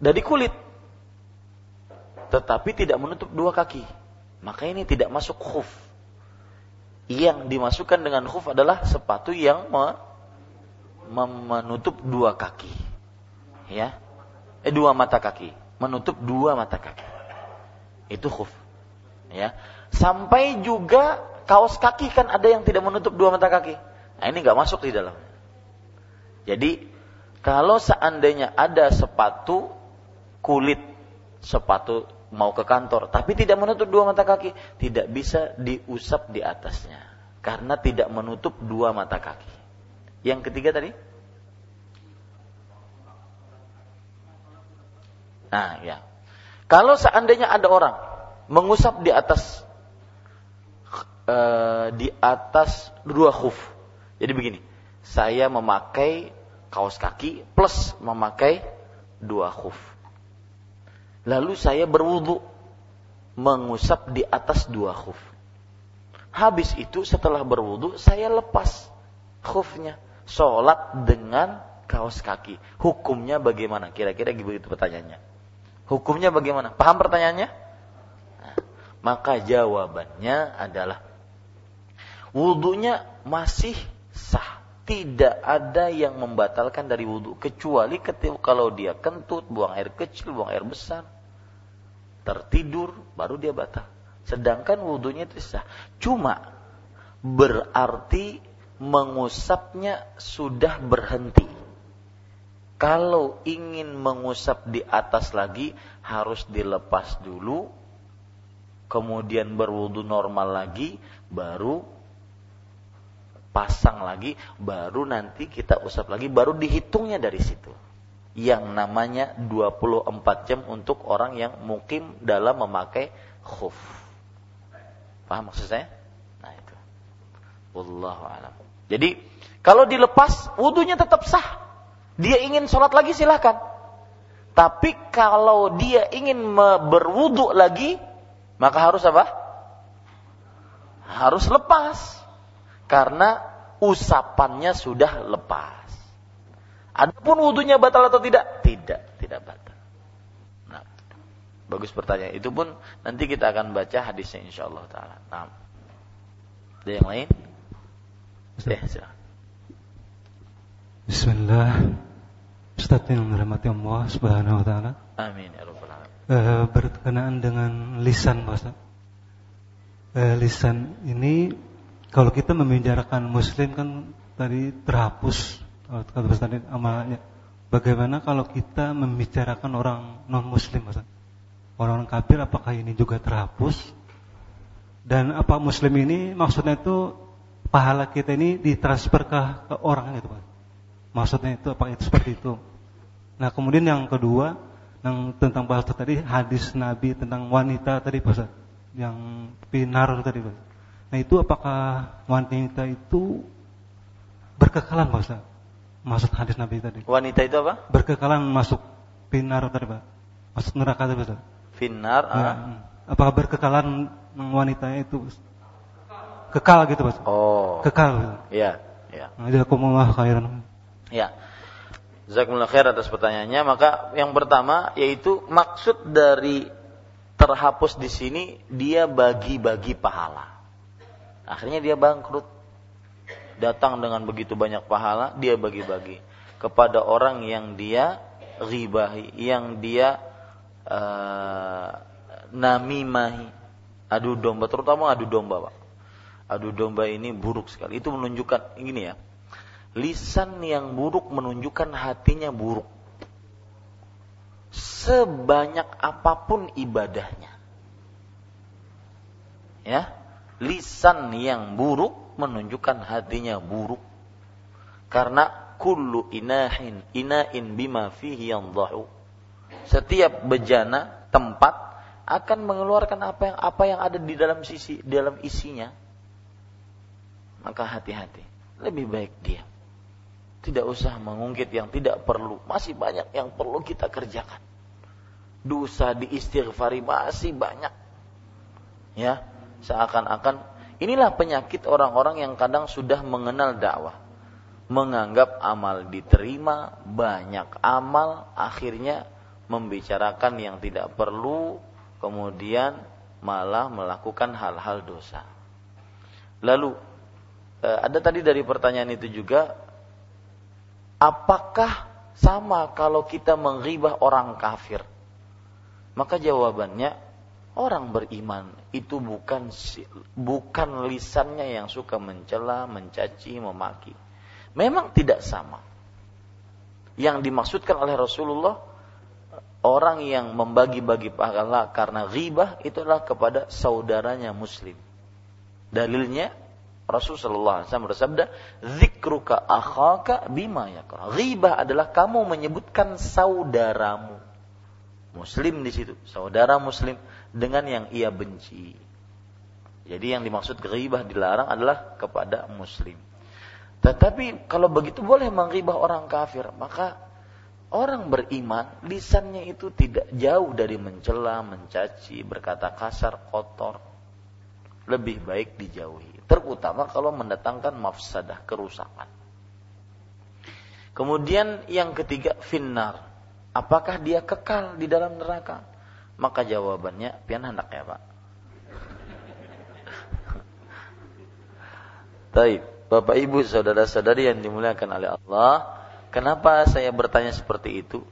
A: dari kulit, tetapi tidak menutup dua kaki. Maka ini tidak masuk khuf. Yang dimasukkan dengan khuf adalah sepatu yang me, menutup dua kaki, ya, eh, dua mata kaki menutup dua mata kaki. Itu khuf. Ya. Sampai juga kaos kaki kan ada yang tidak menutup dua mata kaki. Nah, ini nggak masuk di dalam. Jadi kalau seandainya ada sepatu kulit sepatu mau ke kantor tapi tidak menutup dua mata kaki, tidak bisa diusap di atasnya karena tidak menutup dua mata kaki. Yang ketiga tadi? Nah, ya. Kalau seandainya ada orang mengusap di atas uh, di atas dua khuf. Jadi begini, saya memakai kaos kaki plus memakai dua khuf. Lalu saya berwudu mengusap di atas dua khuf. Habis itu setelah berwudu saya lepas khufnya. Sholat dengan kaos kaki. Hukumnya bagaimana? Kira-kira begitu pertanyaannya. Hukumnya bagaimana? Paham pertanyaannya? Nah, maka jawabannya adalah wudhunya masih sah. Tidak ada yang membatalkan dari wudhu kecuali ketika kalau dia kentut, buang air kecil, buang air besar, tertidur, baru dia batal. Sedangkan wudhunya itu sah. Cuma berarti mengusapnya sudah berhenti. Kalau ingin mengusap di atas lagi harus dilepas dulu, kemudian berwudu normal lagi, baru pasang lagi, baru nanti kita usap lagi, baru dihitungnya dari situ. Yang namanya 24 jam untuk orang yang mukim dalam memakai khuf. Paham maksud saya? Nah itu. Wallahu alam. Jadi kalau dilepas wudhunya tetap sah. Dia ingin sholat lagi silahkan. Tapi kalau dia ingin berwudhu lagi, maka harus apa? Harus lepas karena usapannya sudah lepas. Adapun wudhunya batal atau tidak? Tidak, tidak batal. Nah, bagus pertanyaan. Itu pun nanti kita akan baca hadisnya insya Allah taala. Nah, ada yang lain? Ya,
D: Bismillah. Ustaz yang dirahmati Allah Subhanahu wa taala.
A: Amin ya rabbal alamin.
D: Uh, berkenaan dengan lisan Mas. Uh, lisan ini kalau kita membicarakan muslim kan tadi terhapus kata Ustaz tadi amalnya. Bagaimana kalau kita membicarakan orang non muslim Ustaz? Orang, orang kafir apakah ini juga terhapus? Dan apa muslim ini maksudnya itu pahala kita ini ditransfer ke, ke orang itu Pak? Maksudnya itu apa itu seperti itu? Nah kemudian yang kedua yang tentang bahasa tadi hadis Nabi tentang wanita tadi Pak yang pinar tadi Pak. Nah itu apakah wanita itu berkekalan Pak Ustaz? Maksud hadis Nabi tadi.
A: Wanita itu apa?
D: Berkekalan masuk finar tadi Pak. Masuk neraka tadi Pak
A: Finar. Ya, ah.
D: Apakah berkekalan wanitanya itu kekal gitu Pak?
A: Oh.
D: Kekal.
A: Iya, iya.
D: Nah, jazakumullah khairan.
A: Ya. Jazakumullah khair atas pertanyaannya. Maka yang pertama yaitu maksud dari terhapus di sini dia bagi-bagi pahala. Akhirnya dia bangkrut. Datang dengan begitu banyak pahala, dia bagi-bagi kepada orang yang dia ribahi, yang dia uh, namimahi, adu domba, terutama adu domba, Pak. Adu domba ini buruk sekali. Itu menunjukkan ini ya. Lisan yang buruk menunjukkan hatinya buruk. Sebanyak apa pun ibadahnya. Ya, lisan yang buruk menunjukkan hatinya buruk. Karena kullu inahin inain bima fihi yandhahu. Setiap bejana tempat akan mengeluarkan apa yang apa yang ada di dalam sisi dalam isinya. Maka hati-hati. Lebih baik diam. Tidak usah mengungkit yang tidak perlu. Masih banyak yang perlu kita kerjakan. Dosa diistighfari masih banyak. Ya, seakan-akan inilah penyakit orang-orang yang kadang sudah mengenal dakwah. Menganggap amal diterima, banyak amal, akhirnya membicarakan yang tidak perlu, kemudian malah melakukan hal-hal dosa. Lalu, eh, ada tadi dari pertanyaan itu juga, apakah sama kalau kita menghibah orang kafir? Maka jawabannya, Orang beriman itu bukan bukan lisannya yang suka mencela, mencaci, memaki. Memang tidak sama. Yang dimaksudkan oleh Rasulullah orang yang membagi-bagi pahala karena ghibah itulah kepada saudaranya muslim. Dalilnya Rasulullah SAW bersabda, "Zikruka akhaka bima yakra." Ghibah adalah kamu menyebutkan saudaramu muslim di situ, saudara muslim dengan yang ia benci. Jadi yang dimaksud ghibah dilarang adalah kepada muslim. Tetapi kalau begitu boleh menghibah orang kafir, maka orang beriman lisannya itu tidak jauh dari mencela, mencaci, berkata kasar, kotor. Lebih baik dijauhi. Terutama kalau mendatangkan mafsadah, kerusakan. Kemudian yang ketiga finnar. Apakah dia kekal di dalam neraka? Maka jawabannya pian hendak ya, Pak. Taib. Bapak Ibu saudara-saudari yang dimuliakan oleh Allah, kenapa saya bertanya seperti itu?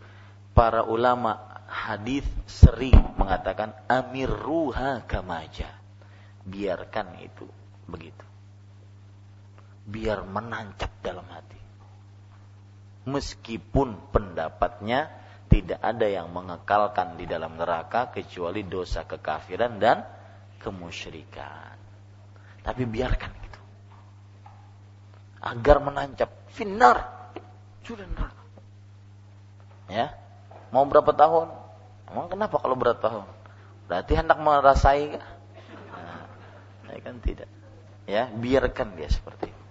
A: Para ulama hadis sering mengatakan amir ruha kamaja. Biarkan itu begitu. Biar menancap dalam hati. Meskipun pendapatnya tidak ada yang mengekalkan di dalam neraka kecuali dosa kekafiran dan kemusyrikan. Tapi biarkan agar menancap finar sudah neraka. Ya. Mau berapa tahun? Emang kenapa kalau berapa tahun? Berarti hendak merasai kah? Nah, ya kan tidak. Ya biarkan dia seperti itu.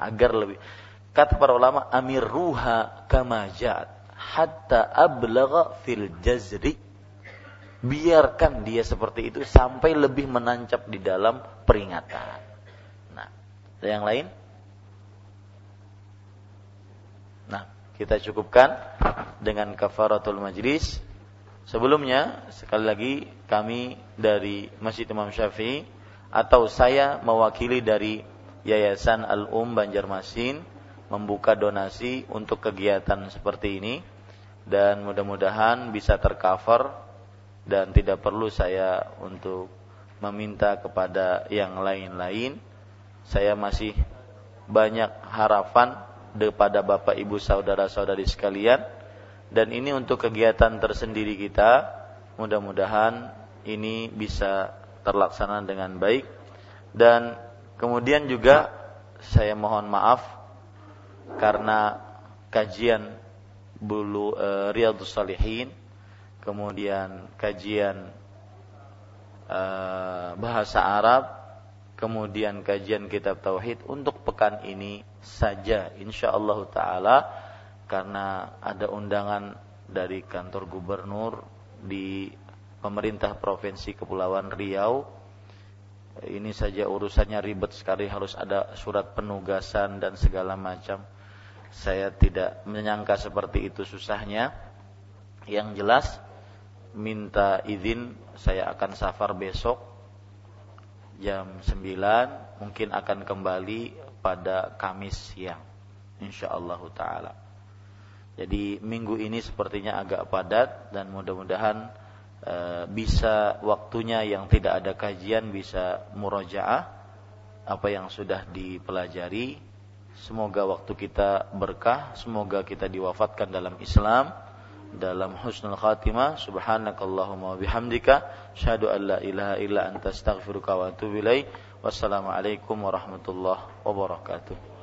A: Agar lebih. Kata para ulama amir ruha kamajat hatta ablagha fil jazri. Biarkan dia seperti itu sampai lebih menancap di dalam peringatan. Nah yang lain? Kita cukupkan dengan kafaratul majlis. Sebelumnya sekali lagi kami dari Masjid Imam Syafi'i atau saya mewakili dari Yayasan Al-Um Banjarmasin membuka donasi untuk kegiatan seperti ini dan mudah-mudahan bisa tercover dan tidak perlu saya untuk meminta kepada yang lain-lain. Saya masih banyak harapan kepada Bapak Ibu saudara-saudari sekalian. Dan ini untuk kegiatan tersendiri kita. Mudah-mudahan ini bisa terlaksana dengan baik. Dan kemudian juga saya mohon maaf karena kajian bulu e, Riyadhus Salihin kemudian kajian e, bahasa Arab kemudian kajian kitab tauhid untuk pekan ini saja insyaallah taala karena ada undangan dari kantor gubernur di pemerintah provinsi Kepulauan Riau. Ini saja urusannya ribet sekali harus ada surat penugasan dan segala macam saya tidak menyangka seperti itu susahnya yang jelas minta izin saya akan safar besok jam 9 mungkin akan kembali pada Kamis siang insyaallah taala. Jadi minggu ini sepertinya agak padat dan mudah-mudahan e, bisa waktunya yang tidak ada kajian bisa murojaah apa yang sudah dipelajari. Semoga waktu kita berkah, semoga kita diwafatkan dalam Islam dalam husnul khatimah. Subhanakallahumma bihamdika syahadu an la ilaha illa anta astaghfiruka wa atubu ilaik. Wassalamualaikum warahmatullahi wabarakatuh